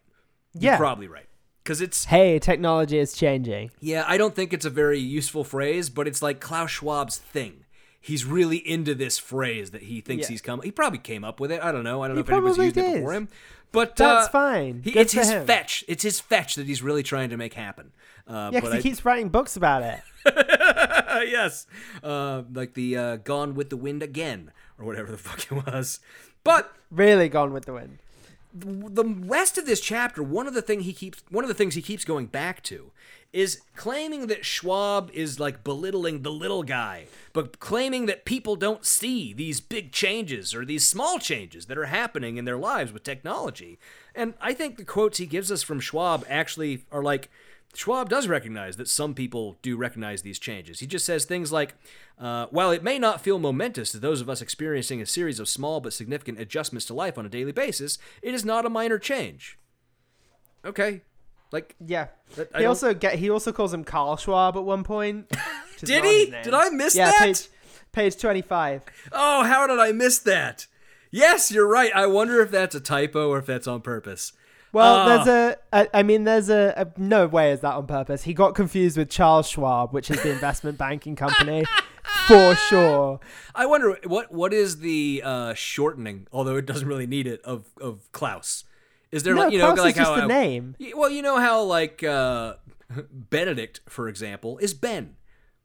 You're Yeah. probably right. Because it's, Hey, technology is changing. yeah, I don't think it's a very useful phrase, but it's like Klaus Schwab's thing. He's really into this phrase that he thinks Yeah. he's come. He probably came up with it. I don't know. I don't He know if anybody's used it before him. But That's uh, fine. He, it's his him. fetch. It's his fetch that he's really trying to make happen. Uh, Yeah, because he I- keeps writing books about it. <laughs> yes, uh, like the uh, "Gone with the Wind" again, or whatever the <laughs> fuck it was. But Really gone with the wind. the rest of this chapter, one of the thing he keeps, one of the things he keeps going back to, is claiming that Schwab is like belittling the little guy, but claiming that people don't see these big changes or these small changes that are happening in their lives with technology. And I think the quotes he gives us from Schwab actually are like. Schwab does recognize that some people do recognize these changes. He just says things like, uh, while it may not feel momentous to those of us experiencing a series of small but significant adjustments to life on a daily basis, it is not a minor change. Okay. Like, Yeah. That- He also get he also calls him Carl Schwab at one point. Did he? Did I miss yeah, that? Page, page twenty five. oh, how did I miss that? Yes, you're right. I wonder if that's a typo or if that's on purpose. Well, Ah. there's a, a. I mean, there's a, a. No way is that on purpose. He got confused with Charles Schwab, which is the investment banking company, <laughs> for sure. I wonder what what is the uh, shortening, although it doesn't really need it, of of Klaus. Is there No, like you know like how the name. Well, you know how like uh, <laughs> Benedict, for example, is Ben.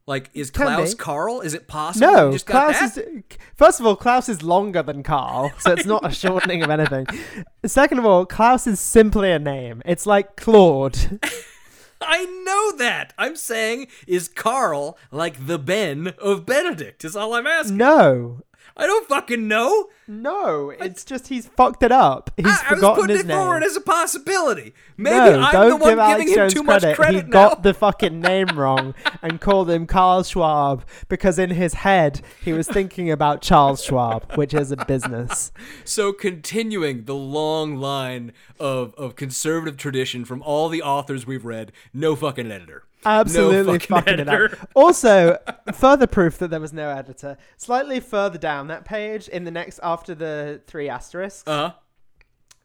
Like is Can Klaus be. Carl? Is it possible? No, you just got Klaus that? is. First of all, Klaus is longer than Carl, so it's not a shortening of anything. <laughs> Second of all, Klaus is simply a name. It's like Claude. <laughs> I know that. I'm saying is Carl like the Ben of Benedict? Is all I'm asking. No, I don't fucking know. No, it's just he's fucked it up. He's I, I was putting his it name. forward as a possibility. Maybe no, I'm don't the one give Alex giving him Jones too much credit. credit he now. got the fucking name wrong and called him Carl Schwab because in his head he was thinking about Charles Schwab, which is a business. <laughs> So continuing the long line of, of conservative tradition from all the authors we've read, no fucking editor. Absolutely no fucking, fucking it up. Also, further proof that there was no editor. Slightly further down that page, in the next after the three asterisks. Uh-huh.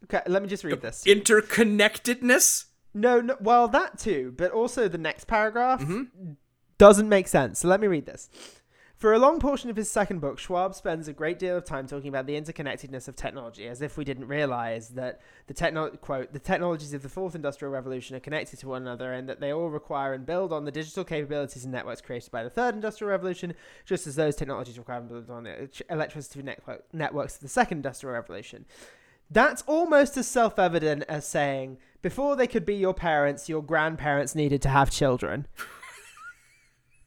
Okay, let me just read this. Interconnectedness? No, no, well that too, but also the next paragraph Mm-hmm. doesn't make sense. So let me read this. For a long portion of his second book, Schwab spends a great deal of time talking about the interconnectedness of technology, as if we didn't realize that the techno- quote the technologies of the fourth industrial revolution are connected to one another, and that they all require and build on the digital capabilities and networks created by the third industrial revolution, just as those technologies require and build on the electricity network- networks of the second industrial revolution. That's almost as self evident as saying, before they could be your parents, your grandparents needed to have children.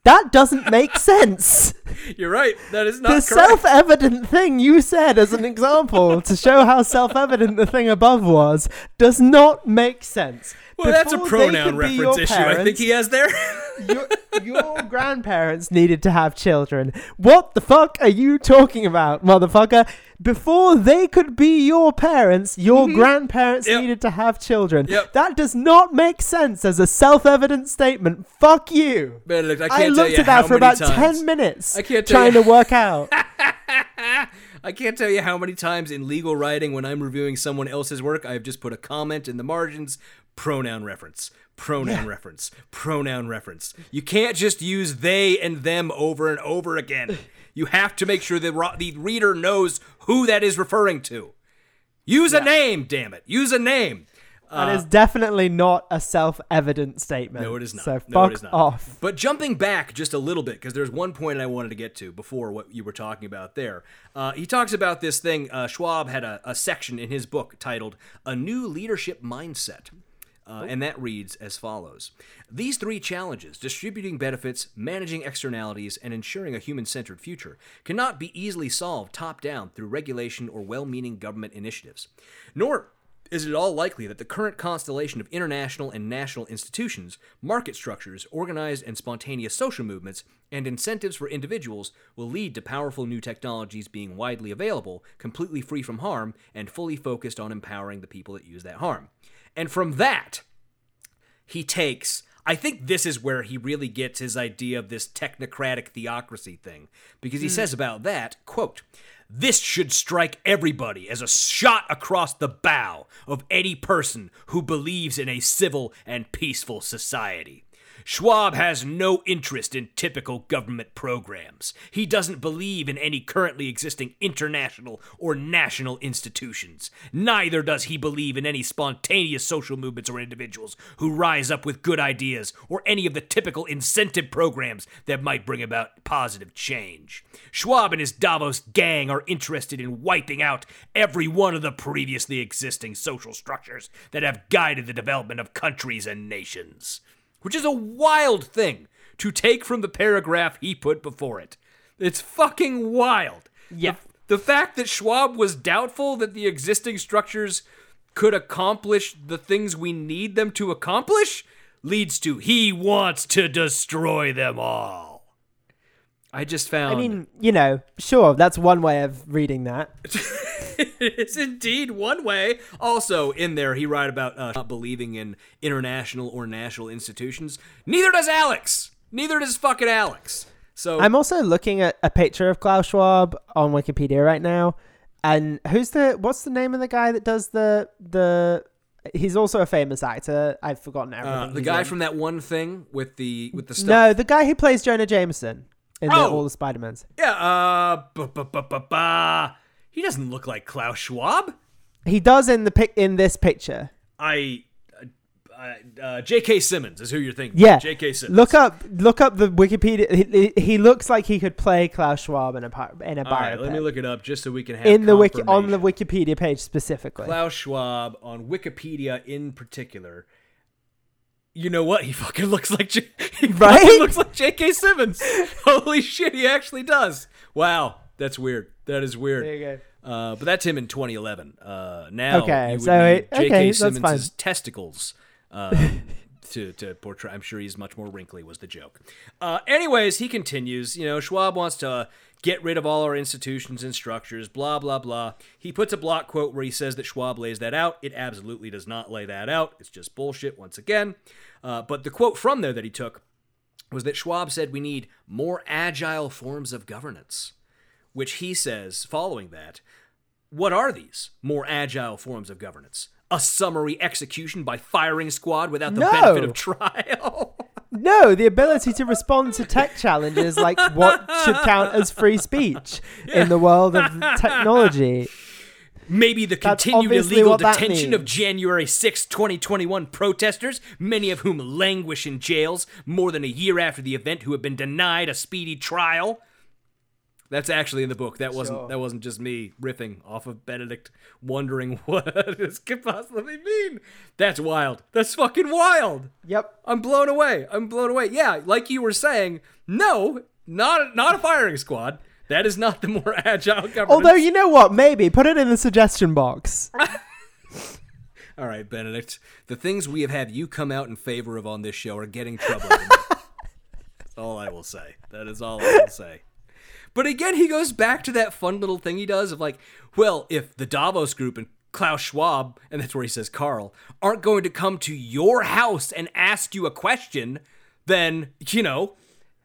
That doesn't make sense. <laughs> You're right. That is not the self evident thing you said as an example to show how self evident the thing above was does not make sense. Well, that's a pronoun reference issue I think he has there. your, <laughs> your grandparents needed to have children. What the fuck are you talking about, motherfucker? Before they could be your parents, your grandparents Mm-hmm. Yep. needed to have children. Yep. That does not make sense as a self evident statement. Fuck you. Man, look, I I, looked at that for about times. 10 minutes I can't trying you- to work out. <laughs> I can't tell you how many times in legal writing when I'm reviewing someone else's work, I've just put a comment in the margins, pronoun reference, pronoun reference, pronoun reference. You can't just use they and them over and over again. You have to make sure the, the reader knows who that is referring to. Use a name, damn it. Use a name. And it's definitely not a self evident statement. No, it is not. So no, fuck it is not. off. But jumping back just a little bit, because there's one point I wanted to get to before what you were talking about there. Uh, he talks about this thing. Uh, Schwab had a, a section in his book titled "A New Leadership Mindset." Uh, and that reads as follows These three challenges, distributing benefits, managing externalities, and ensuring a human centered future, cannot be easily solved top down through regulation or well meaning government initiatives. Nor is it at all likely that the current constellation of international and national institutions, market structures, organized and spontaneous social movements, and incentives for individuals will lead to powerful new technologies being widely available, completely free from harm, and fully focused on empowering the people that use that harm? And from that, he takes I think this is where he really gets his idea of this technocratic theocracy thing because he hmm. says about that, quote, this should strike everybody as a shot across the bow of any person who believes in a civil and peaceful society. Schwab has no interest in typical government programs. He doesn't believe in any currently existing international or national institutions. Neither does he believe in any spontaneous social movements or individuals who rise up with good ideas or any of the typical incentive programs that might bring about positive change. Schwab and his Davos gang are interested in wiping out every one of the previously existing social structures that have guided the development of countries and nations which is a wild thing to take from the paragraph he put before it. It's fucking wild. Yeah. The, the fact that Schwab was doubtful that the existing structures could accomplish the things we need them to accomplish leads to he wants to destroy them all. I just found I mean, you know, sure, that's one way of reading that. <laughs> it's indeed one way. Also, in there, he write about uh, not believing in international or national institutions. Neither does Alex. Neither does fucking Alex. So I'm also looking at a picture of Klaus Schwab on Wikipedia right now. And who's the what's the name of the guy that does the the he's also a famous actor. I've forgotten everything. uh, the guy in. from that one thing with the with the stuff. No, the guy who plays Jonah Jameson in the, Oh! all the Spider-Mans. Yeah. Uh. ba- ba- ba. He doesn't look like Klaus Schwab. He does in the pic in this picture. I. Uh, uh, J.K. Simmons is who you're thinking. Yeah. J.K. Simmons. Look up look up the Wikipedia. He, he- looks like he could play Klaus Schwab in a in a All right, let me look it up just so we can have in the wiki on the. Wikipedia page specifically. Klaus Schwab on Wikipedia in particular. You know what? He fucking <laughs> looks like J- he Right? looks like J.K. Simmons. <laughs> Holy shit, he actually does. Wow. That's weird. That is weird. There you go. Uh, but that's him in 2011. Uh, now, Okay, so it- J.K. okay, Simmons' testicles uh, <laughs> to to portray. I'm sure he's much more wrinkly. Was the joke? Uh, anyways, he continues. You know, Schwab wants to get rid of all our institutions and structures. Blah blah blah. He puts a block quote where he says that Schwab lays that out. It absolutely does not lay that out. It's just bullshit once again. Uh, but the quote from there that he took was that Schwab said we need more agile forms of governance, which he says, following that, what are these more agile forms of governance? A summary execution by firing squad without the No. benefit of <laughs> trial. No, the ability to respond to tech challenges like what should count as free speech in the world of technology. Maybe the continued illegal detention of. January 6, 2021 protesters, many of whom languish in jails more than a year after the event who have been denied a speedy trial. That's actually in the book. That wasn't Sure. that wasn't just me riffing off of Benedict wondering <laughs> what this could possibly mean. That's wild. That's fucking wild. Yep. I'm blown away. I'm blown away. Yeah, like you were saying, no, not not a firing squad. That is not the more <laughs> agile government. Although you know what, maybe put it in the suggestion box. <laughs> All right, Benedict. The things we have had you come out in favor of on this show are getting trouble. That's all I will say. That is all I will say. But again, he goes back to that fun little thing he does of like, well, if the Davos group and Klaus Schwab, and that's where he says Carl, aren't going to come to your house and ask you a question, then, you know,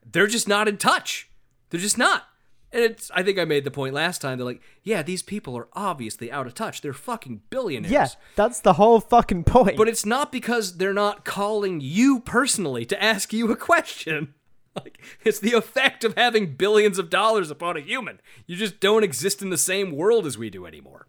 they're just not in touch. They're just not. And it's I think I made the point last time. They're like, yeah, these people are obviously out of touch. They're fucking billionaires. Yeah, that's the whole fucking point. But it's not because they're not calling you personally to ask you a question. <laughs> Like it's the effect of having billions of dollars upon a human. You just don't exist in the same world as we do anymore.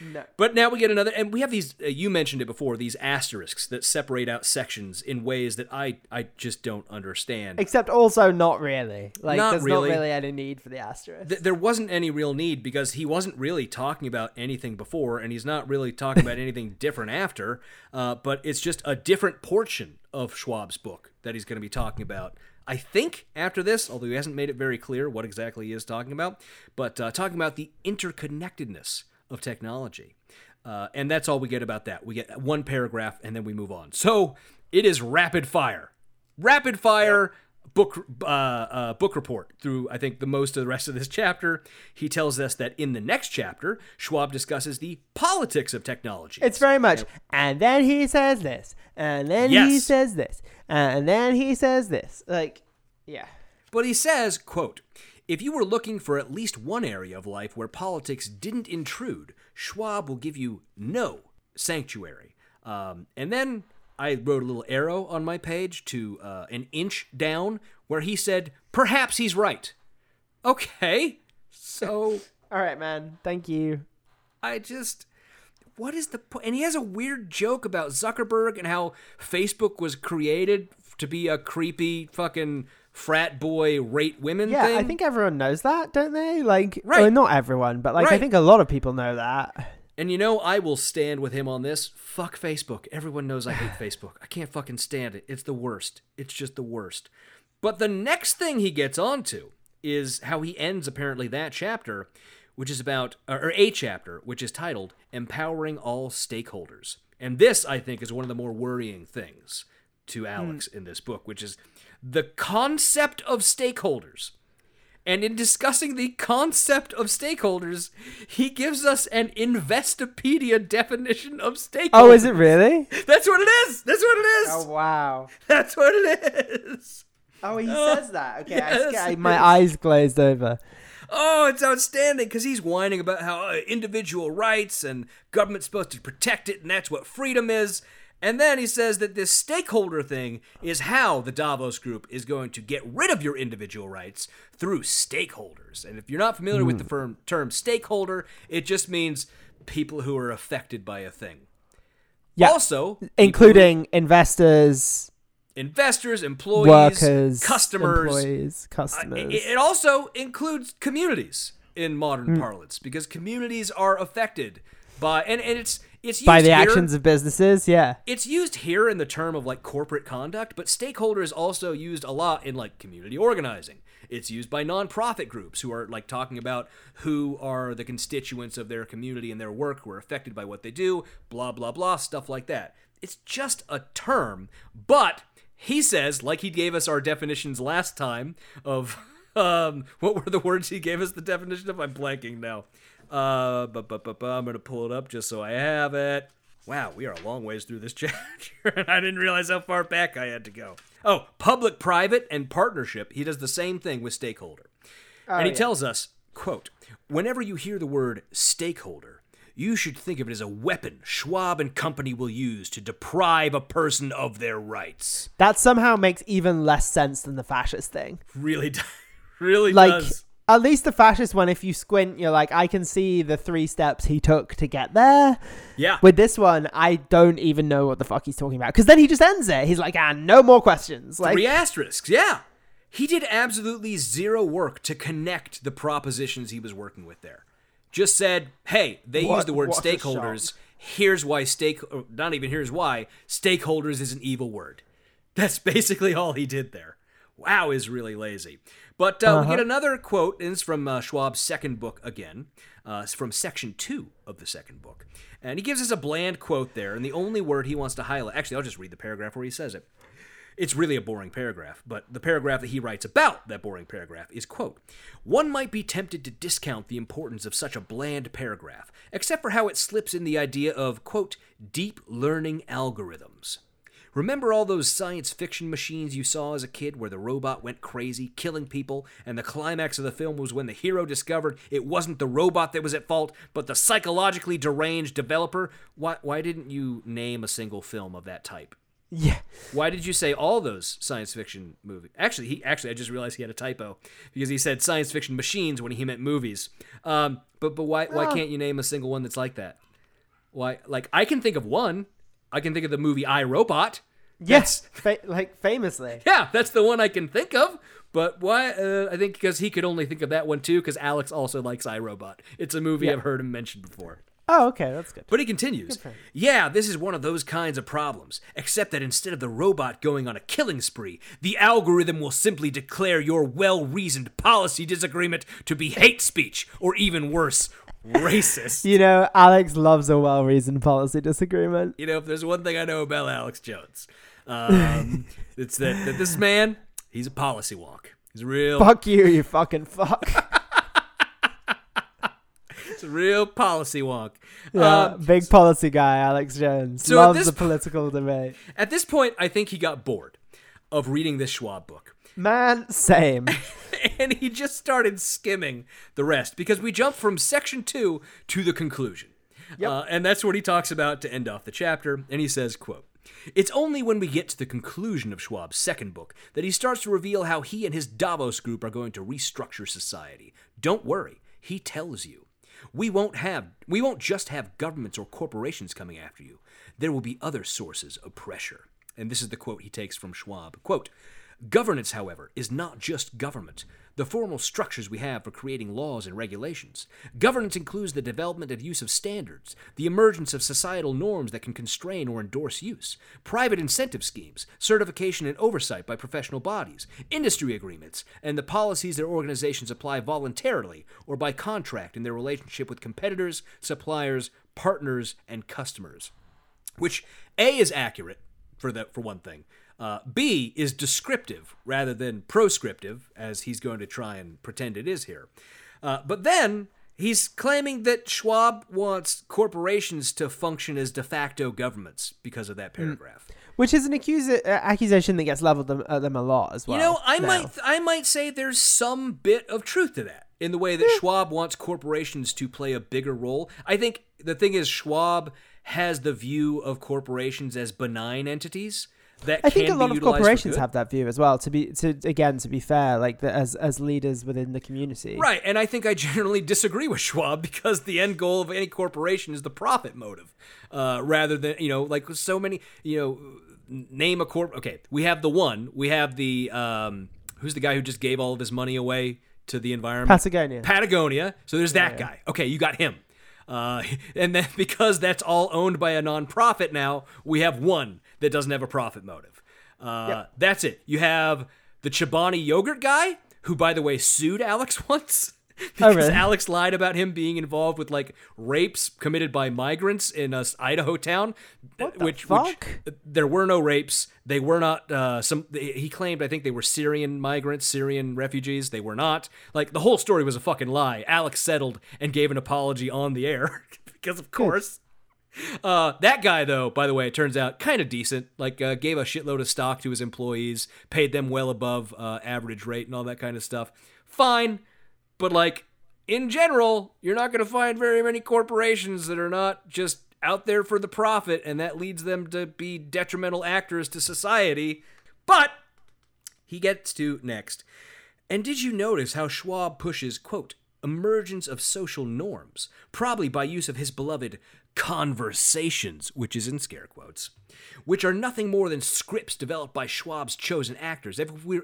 No. But now we get another, and we have these. Uh, you mentioned it before. These asterisks that separate out sections in ways that I I just don't understand. Except also not really. Like Not there's really. not really any need for the asterisk. Th- there wasn't any real need because he wasn't really talking about anything before, and he's not really talking about anything <laughs> different after. Uh, but it's just a different portion of Schwab's book that he's going to be talking about. I think after this, although he hasn't made it very clear what exactly he is talking about, but uh, talking about the interconnectedness of technology. Uh, and that's all we get about that. We get one paragraph and then we move on. So it is rapid fire. Rapid fire book uh, uh, book report through I think the most of the rest of this chapter. He tells us that in the next chapter, Schwab discusses the politics of technology. It's very much. And then he says this, and then he says this, and then he says this. Like, yeah. But he says, quote, if you were looking for at least one area of life where politics didn't intrude, Schwab will give you no sanctuary. Um, and then I wrote a little arrow on my page to uh, an inch down where he said, perhaps he's right. Okay. So <laughs> All right, man. Thank you. I just. What is the point? And he has a weird joke about Zuckerberg and how Facebook was created to be a creepy fucking frat boy rate women Yeah, thing. I think everyone knows that, don't they? Like, Right. well, not everyone, but like I think a lot of people know that. And you know, I will stand with him on this. Fuck Facebook. Everyone knows I hate <sighs> Facebook. I can't fucking stand it. It's the worst. It's just the worst. But the next thing he gets onto is how he ends apparently that chapter, which is about, or a chapter, which is titled Empowering All Stakeholders. And this, I think, is one of the more worrying things to hmm. Alex in this book, which is the concept of stakeholders. And in discussing the concept of stakeholders, he gives us an Investopedia definition of stakeholders. Oh, is it really? That's what it is. That's what it is. Oh wow. That's what it is. Oh, he Oh, says that. Okay, yes, sca- it my eyes glazed over. Oh, it's outstanding because he's whining about how uh, individual rights and government's supposed to protect it, and that's what freedom is. And then he says that this stakeholder thing is how the Davos Group is going to get rid of your individual rights through stakeholders. And if you're not familiar with the firm, term stakeholder, it just means people who are affected by a thing. Yeah. Also, including investors, who- investors, employees, workers, customers, employees, Uh, customers. It, it also includes communities in modern Hmm. parlance because communities are affected by and, and it's It's used by the here- actions of businesses. Yeah. It's used here in the term of like corporate conduct, but stakeholder is also used a lot in like community organizing. It's used by nonprofit groups who are like talking about who are the constituents of their community and their work who are affected by what they do, blah, blah, blah, stuff like that. It's just a term, but he says, like he gave us our definitions last time of <laughs> um, what were the words he gave us the definition of? I'm blanking now. Uh, but, but, but, but I'm going to pull it up just so I have it. Wow, we are a long ways through this <laughs> chapter, and I didn't realize how far back I had to go. Oh, public, private, and partnership. He does the same thing with stakeholder. and he yeah. tells us, quote, whenever you hear the word stakeholder, you should think of it as a weapon Schwab and company will use to deprive a person of their rights. That somehow makes even less sense than the fascist thing. Really, <laughs> really Like, does. At least the fascist one, if you squint, you're like, I can see the three steps he took to get there. Yeah. With this one, I don't even know what the fuck he's talking about. Because then he just ends it. He's like, ah, no more questions. Like, Three asterisks, yeah. He did absolutely zero work to connect the propositions he was working with there. Just said, hey, they What- use the word stakeholders. Here's why stake, not even here's why, stakeholders is an evil word. That's <laughs> basically all he did there. Wow, is really lazy. But uh, we get another quote, and it's from uh, Schwab's second book again. Uh, it's from section two of the second book. And he gives us a bland quote there, and the only word he wants to highlight. Actually, I'll just read the paragraph where he says it. It's really a boring paragraph, but the paragraph that he writes about that boring paragraph is quote, "One might be tempted to discount the importance of such a bland paragraph, except for how it slips in the idea of quote deep learning algorithms." Remember all those science fiction machines you saw as a kid where the robot went crazy, killing people, and the climax of the film was when the hero discovered it wasn't the robot that was at fault, but the psychologically deranged developer? Why, why didn't you name a single film of that type? yeah. Why did you say all those science fiction movies? Actually, he actually I just realized he had a typo because he said science fiction machines when he meant movies. Um, but but why why can't you name a single one that's like that? Why like I can think of one. I can think of the movie I Robot. Yes. Fa- like, famously. <laughs> Yeah, that's the one I can think of. But why? Uh, I think because he could only think of that one too. Because Alex also likes I Robot. It's a movie I've heard him mention before. Oh, okay. That's good. But he continues, Yeah, this is one of those kinds of problems, except that instead of the robot going on a killing spree, the algorithm will simply declare your well reasoned policy disagreement to be hate speech, or even worse, racist. You know, Alex loves a well reasoned policy disagreement. You know, if there's one thing I know about Alex Jones, um, <laughs> it's that, that this man, he's a policy wonk. He's a real, Fuck you, you fucking fuck. <laughs> he's a real policy wonk. Yeah, Um, big policy guy, Alex Jones. so Loves a political debate. at this point, I think he got bored of reading this Schwab book. Man, same. <laughs> <laughs> and he just started skimming the rest because we jump from section two to the conclusion. Uh, and that's what he talks about to end off the chapter. And he says, quote, it's only when we get to the conclusion of Schwab's second book that he starts to reveal how he and his Davos group are going to restructure society. Don't worry, he tells you. We won't have we won't just have governments or corporations coming after you. There will be other sources of pressure. And this is the quote he takes from Schwab. Quote, Governance, however, is not just government. The formal structures we have for creating laws and regulations. Governance includes the development and use of standards, the emergence of societal norms that can constrain or endorse use, private incentive schemes, certification and oversight by professional bodies, industry agreements, and the policies that organizations apply voluntarily or by contract in their relationship with competitors, suppliers, partners, and customers which A is accurate for the for one thing. Uh, B is descriptive rather than proscriptive, as he's going to try and pretend it is here. Uh, but then he's claiming that Schwab wants corporations to function as de facto governments because of that paragraph. Which is an accusa- uh, accusation that gets leveled them, at them a lot as well. You know, I now. might I might say there's some bit of truth to that in the way that Schwab wants corporations to play a bigger role. I think the thing is Schwab has the view of corporations as benign entities that I think a lot of corporations have that view as well. To be to again to be fair, like the, as as leaders within the community, Right, and I think I generally disagree with <laughs> Schwab because the end goal of any corporation is the profit motive, uh, rather than you know like so many you know name a corp. Okay, we have the one. We have the um, who's the guy who just gave all of his money away to the environment? Patagonia. Patagonia. So there's that guy. Okay, you got him. Uh, <laughs> and then because that's all owned by a nonprofit now, we have one that doesn't have a profit motive. Uh, That's it. You have the Chobani yogurt guy, who, by the way, sued Alex <laughs> once. because really? Alex lied about him being involved with like rapes committed by migrants in a s- Idaho town, What the which, fuck? which there were no rapes. They were not uh, some. He claimed I think they were Syrian migrants, Syrian refugees. They were not. Like the whole story was a fucking lie. Alex settled and gave an apology on the air <laughs> because, of course. Uh, that guy, though, by the way, it turns out kind of decent. Like, uh, gave a shitload of stock to his employees, paid them well above uh, average rate, and all that kind of stuff. Fine, but like in general, you're not going to find very many corporations that are not just out there for the profit, and that leads them to be detrimental actors to society. But he gets to next. And did you notice how Schwab pushes, quote, emergence of social norms, probably by use of his beloved conversations, which is in scare quotes, which are nothing more than scripts developed by Schwab's chosen actors, as if we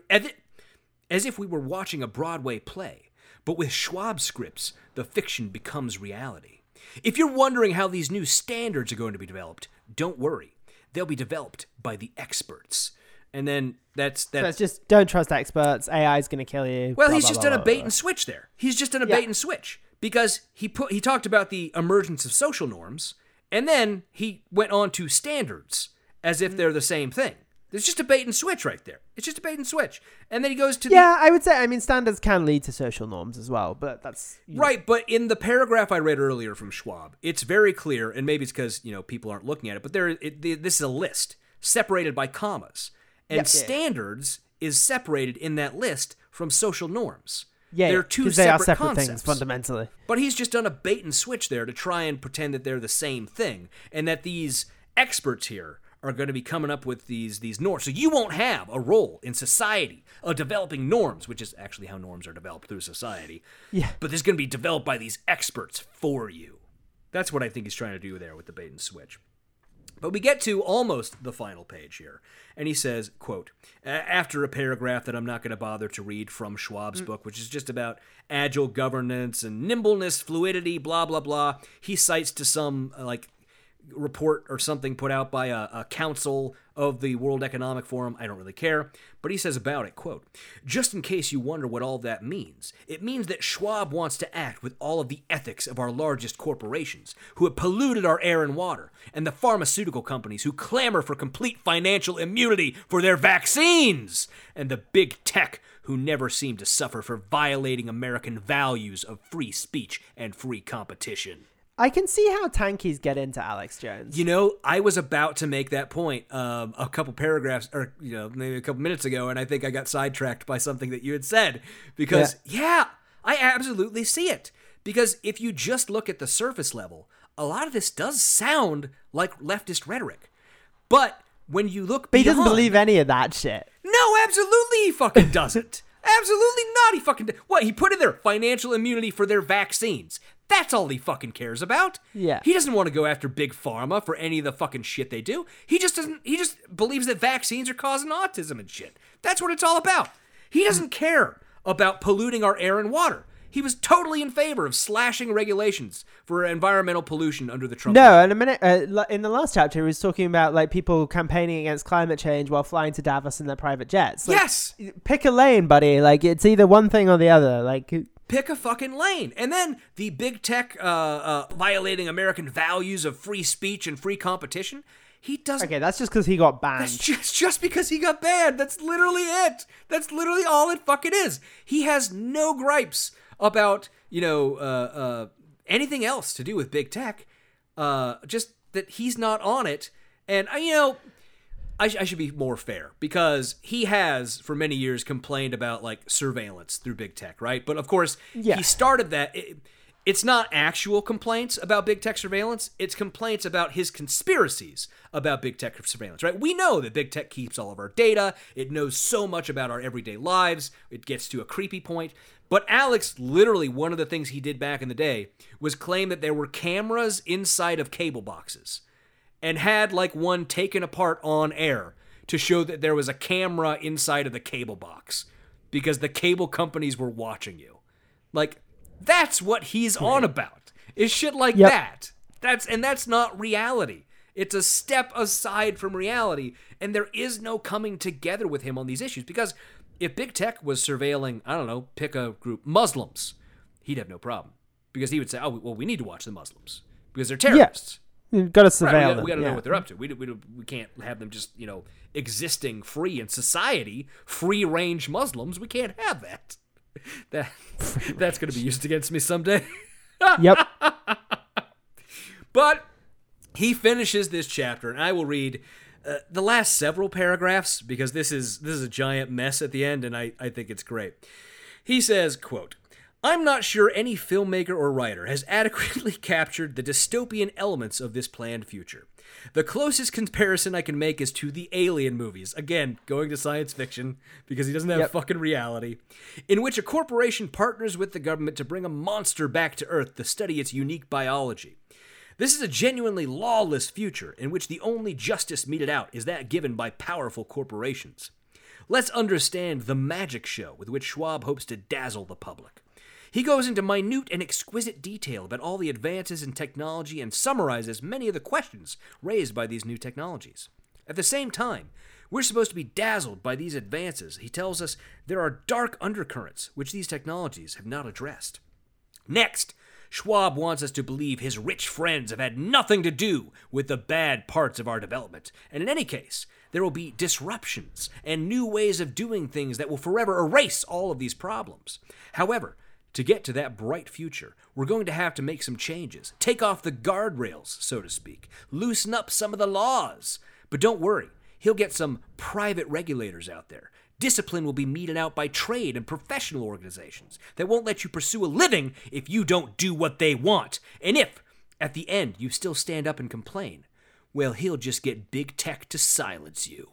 as if we were watching a Broadway play. But with Schwab scripts, the fiction becomes reality. If you're wondering how these new standards are going to be developed, don't worry. They'll be developed by the experts. And then that's So that's it's just don't trust experts. AI is going to kill you. well, blah, he's blah, just blah, done a bait and switch there. He's just done a Yeah. bait and switch because he put he talked about the emergence of social norms, and then he went on to standards as if they're the same thing. There's just a bait and switch right there. It's just a bait and switch, and then he goes to the Yeah, I would say. I mean, standards can lead to social norms as well, but that's you know, Right, but in the paragraph I read earlier from Schwab, it's very clear, and maybe it's because you know people aren't looking at it, but there, it, this is a list separated by commas, and Yeah. Yeah. standards is separated in that list from social norms. Yeah, they're two separate, they are separate concepts. things fundamentally. But he's just done a bait and switch there to try and pretend that they're the same thing, and that these experts here are going to be coming up with these these norms. So you won't have a role in society of developing norms, which is actually how norms are developed through society. Yeah. But this is going to be developed by these experts for you. That's what I think he's trying to do there with the bait and switch. But we get to almost the final page here, and he says, quote, after a paragraph that I'm not going to bother to read from Schwab's mm. book, which is just about agile governance and nimbleness, fluidity, blah, blah, blah, he cites to some, like, report or something put out by a, a council of the World Economic Forum. I don't really care. But he says about it, quote, just in case you wonder what all that means, it means that Schwab wants to act with all of the ethics of our largest corporations who have polluted our air and water, and the pharmaceutical companies who clamor for complete financial immunity for their vaccines, and the big tech who never seem to suffer for violating American values of free speech and free competition. I can see how tankies get into Alex Jones. You know, I was about to make that point um, a couple paragraphs, or you know, maybe a couple minutes ago, and I think I got sidetracked by something that you had said. Because yeah, I absolutely see it. Because if you just look at the surface level, a lot of this does sound like leftist rhetoric. But when you look, but he doesn't believe any of that shit. no, absolutely he fucking <laughs> doesn't. absolutely not. He fucking what? He put in there financial immunity for their vaccines. That's all he fucking cares about. Yeah. He doesn't want to go after big pharma for any of the fucking shit they do. He just doesn't. He just believes that vaccines are causing autism and shit. That's what it's all about. He doesn't care about polluting our air and water. He was totally in favor of slashing regulations for environmental pollution under the Trump. No, in a minute, uh, in the last chapter, he was talking about like people campaigning against climate change while flying to Davos in their private jets. Like, Yes. pick a lane, buddy. Like it's either one thing or the other. Like pick a fucking lane. And then the big tech uh, uh, violating American values of free speech and free competition. He doesn't. okay, that's just because he got banned. That's just just because he got banned. That's literally it. That's literally all it fucking is. He has no gripes about you know uh, uh, anything else to do with big tech. Uh, just that he's not on it, and uh, you know. I, sh- I should be more fair because he has for many years complained about like surveillance through big tech, right? But of course, Yeah. he started that. It, it's not actual complaints about big tech surveillance. It's complaints about his conspiracies about big tech surveillance, right? We know that big tech keeps all of our data. It knows so much about our everyday lives. It gets to a creepy point. But Alex, literally, one of the things he did back in the day was claim that there were cameras inside of cable boxes and had like one taken apart on air to show that there was a camera inside of the cable box because the cable companies were watching you. Like, that's what he's on about. Is shit like Yep. that. That's and that's not reality. It's a step aside from reality, and there is no coming together with him on these issues because if big tech was surveilling, I don't know, pick a group, Muslims, he'd have no problem because he would say, "Oh, well, we need to watch the Muslims because they're terrorists." You've got to Right, surveil we gotta, them. we gotta yeah. know what they're up to. We, we, we can't have them just, you know, existing free in society, free range Muslims. We can't have that. <laughs> That that's going to be used against me someday. <laughs> Yep. But he finishes this chapter, and I will read uh, the last several paragraphs because this is this is a giant mess at the end, and I, I think it's great. He says, "quote." I'm not sure any filmmaker or writer has adequately <laughs> captured the dystopian elements of this planned future. The closest comparison I can make is to the Alien movies. Again, going to science fiction because he doesn't have Yep. fucking reality. In which a corporation partners with the government to bring a monster back to Earth to study its unique biology. This is a genuinely lawless future in which the only justice meted out is that given by powerful corporations. Let's understand the magic show with which Schwab hopes to dazzle the public. He goes into minute and exquisite detail about all the advances in technology and summarizes many of the questions raised by these new technologies. At the same time, we're supposed to be dazzled by these advances. He tells us there are dark undercurrents which these technologies have not addressed. Next, Schwab wants us to believe his rich friends have had nothing to do with the bad parts of our development, and in any case, there will be disruptions and new ways of doing things that will forever erase all of these problems. However, to get to that bright future, we're going to have to make some changes, take off the guardrails, so to speak, loosen up some of the laws. But don't worry, he'll get some private regulators out there. Discipline will be meted out by trade and professional organizations that won't let you pursue a living if you don't do what they want. And if, at the end, you still stand up and complain, well, he'll just get big tech to silence you.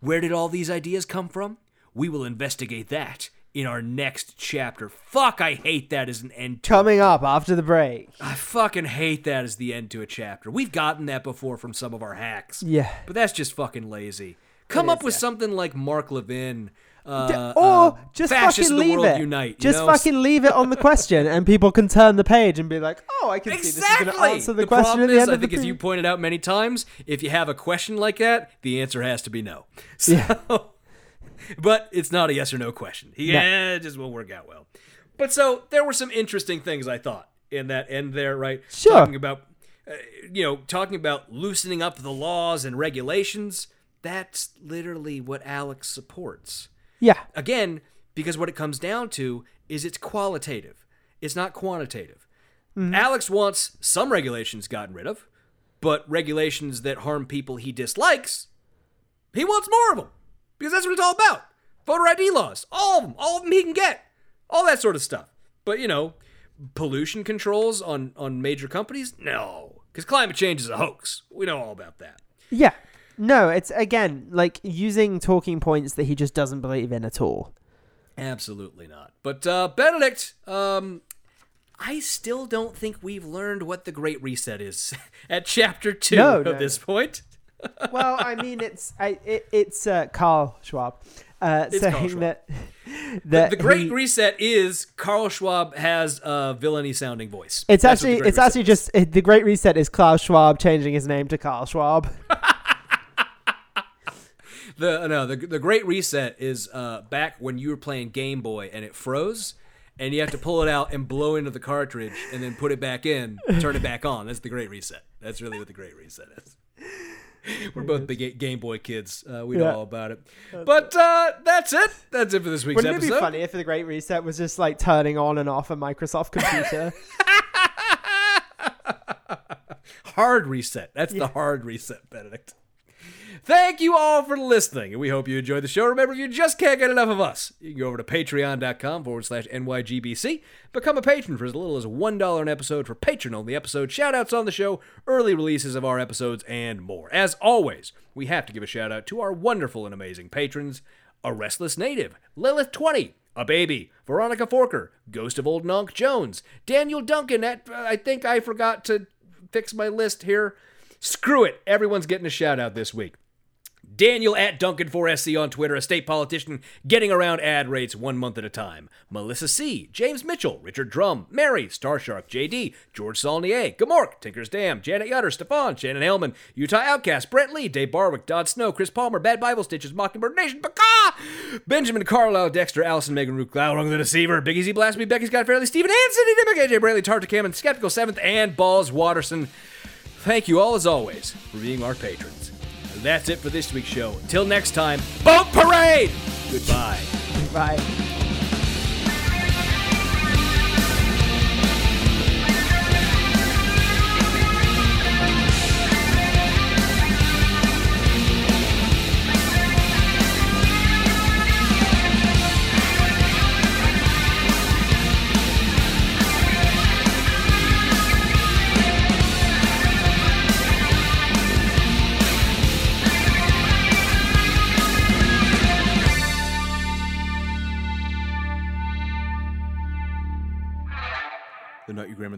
Where did all these ideas come from? We will investigate that in our next chapter. Fuck, I hate that as an end to Coming up after the break. I fucking hate that as the end to a chapter. We've gotten that before from some of our hacks. Yeah. But that's just fucking lazy. Come It up is, with yeah. something like Mark Levin. Uh, or uh, just Fascists fucking the leave world it. Unite. you just know? fucking leave it on the question, and people can turn the page and be like, "Oh, I can see this is going to answer the, question problem at the is, end I of the think, as you pointed out many times, if you have a question like that, the answer has to be no. <laughs> So. But it's not a yes or no question. Yeah, it just won't work out well. But so there were some interesting things I thought in that end there, right? Sure. Talking about, uh, you know, talking about loosening up the laws and regulations. That's literally what Alex supports. Yeah, Again, because what it comes down to is it's qualitative. It's not quantitative. Alex wants some regulations gotten rid of, but regulations that harm people he dislikes, he wants more of them. Because that's what it's all about. Voter ID laws, all of them, all of them he can get. All that sort of stuff. But, you know, pollution controls on, on major companies? No. Because climate change is a hoax. We know all about that. yeah. No, it's again like using talking points that he just doesn't believe in at all. Absolutely not. But uh, Benedict, um, I still don't think we've learned what the Great Reset is <laughs> at chapter two No, at no, this point. Well, I mean, it's I, it, it's uh, Carl Schwab uh, It's saying Carl Schwab. that The, that the Great he- Reset is Carl Schwab has a villainy sounding voice. It's That's actually it's actually is. just it, the Great Reset is Klaus Schwab changing his name to Carl Schwab. <laughs> the no the the Great Reset is uh, back when you were playing Game Boy and it froze. And you have to pull it out and blow into the cartridge and then put it back in, turn it back on. That's the Great Reset. That's really what the Great Reset is. <laughs> We're both big Game Boy kids. Uh, we know Yeah. all about it. But uh, that's it. That's it for this week's Wouldn't it be funny if the Great Reset was just like turning on and off a Microsoft computer? <laughs> Hard reset. That's the hard reset, Benedict. Thank you all for listening, and we hope you enjoyed the show. Remember, you just can't get enough of us. You can go over to patreon.com forward slash NYGBC, become a patron for as little as $1 an episode for patron only episodes, shout outs on the show, early releases of our episodes, and more. As always, we have to give a shout out to our wonderful and amazing patrons A Restless Native, Lilith20, A Baby, Veronica Forker, Ghost of Old Nonk Jones, Daniel Duncan at, uh, I think I forgot to fix my list here. Screw it. Everyone's getting a shout out this week. Daniel at Duncan4SC on Twitter, a state politician getting around ad rates one month at a time. Melissa C., James Mitchell, Richard Drum, Mary, Starshark, JD, George Saulnier, Gamork, Tinker's Dam, Janet Yutter, Stefan, Shannon Hellman, Utah Outcast, Brent Lee, Dave Barwick, Dodd Snow, Chris Palmer, Bad Bible Stitches, Mockingbird Nation, Baka, Benjamin Carlisle, Dexter, Allison, Megan Rook, Glaurung the Deceiver, Big Easy Blasphemy, Becky Scott Fairley, Stephen Hansen, Demic, AJ Brantley, Tartar Cameron, Skeptical Seventh, and Balls Watterson. Thank you all as always for being our patrons. That's it for this week's show. Until next time, boat parade! Goodbye. Right.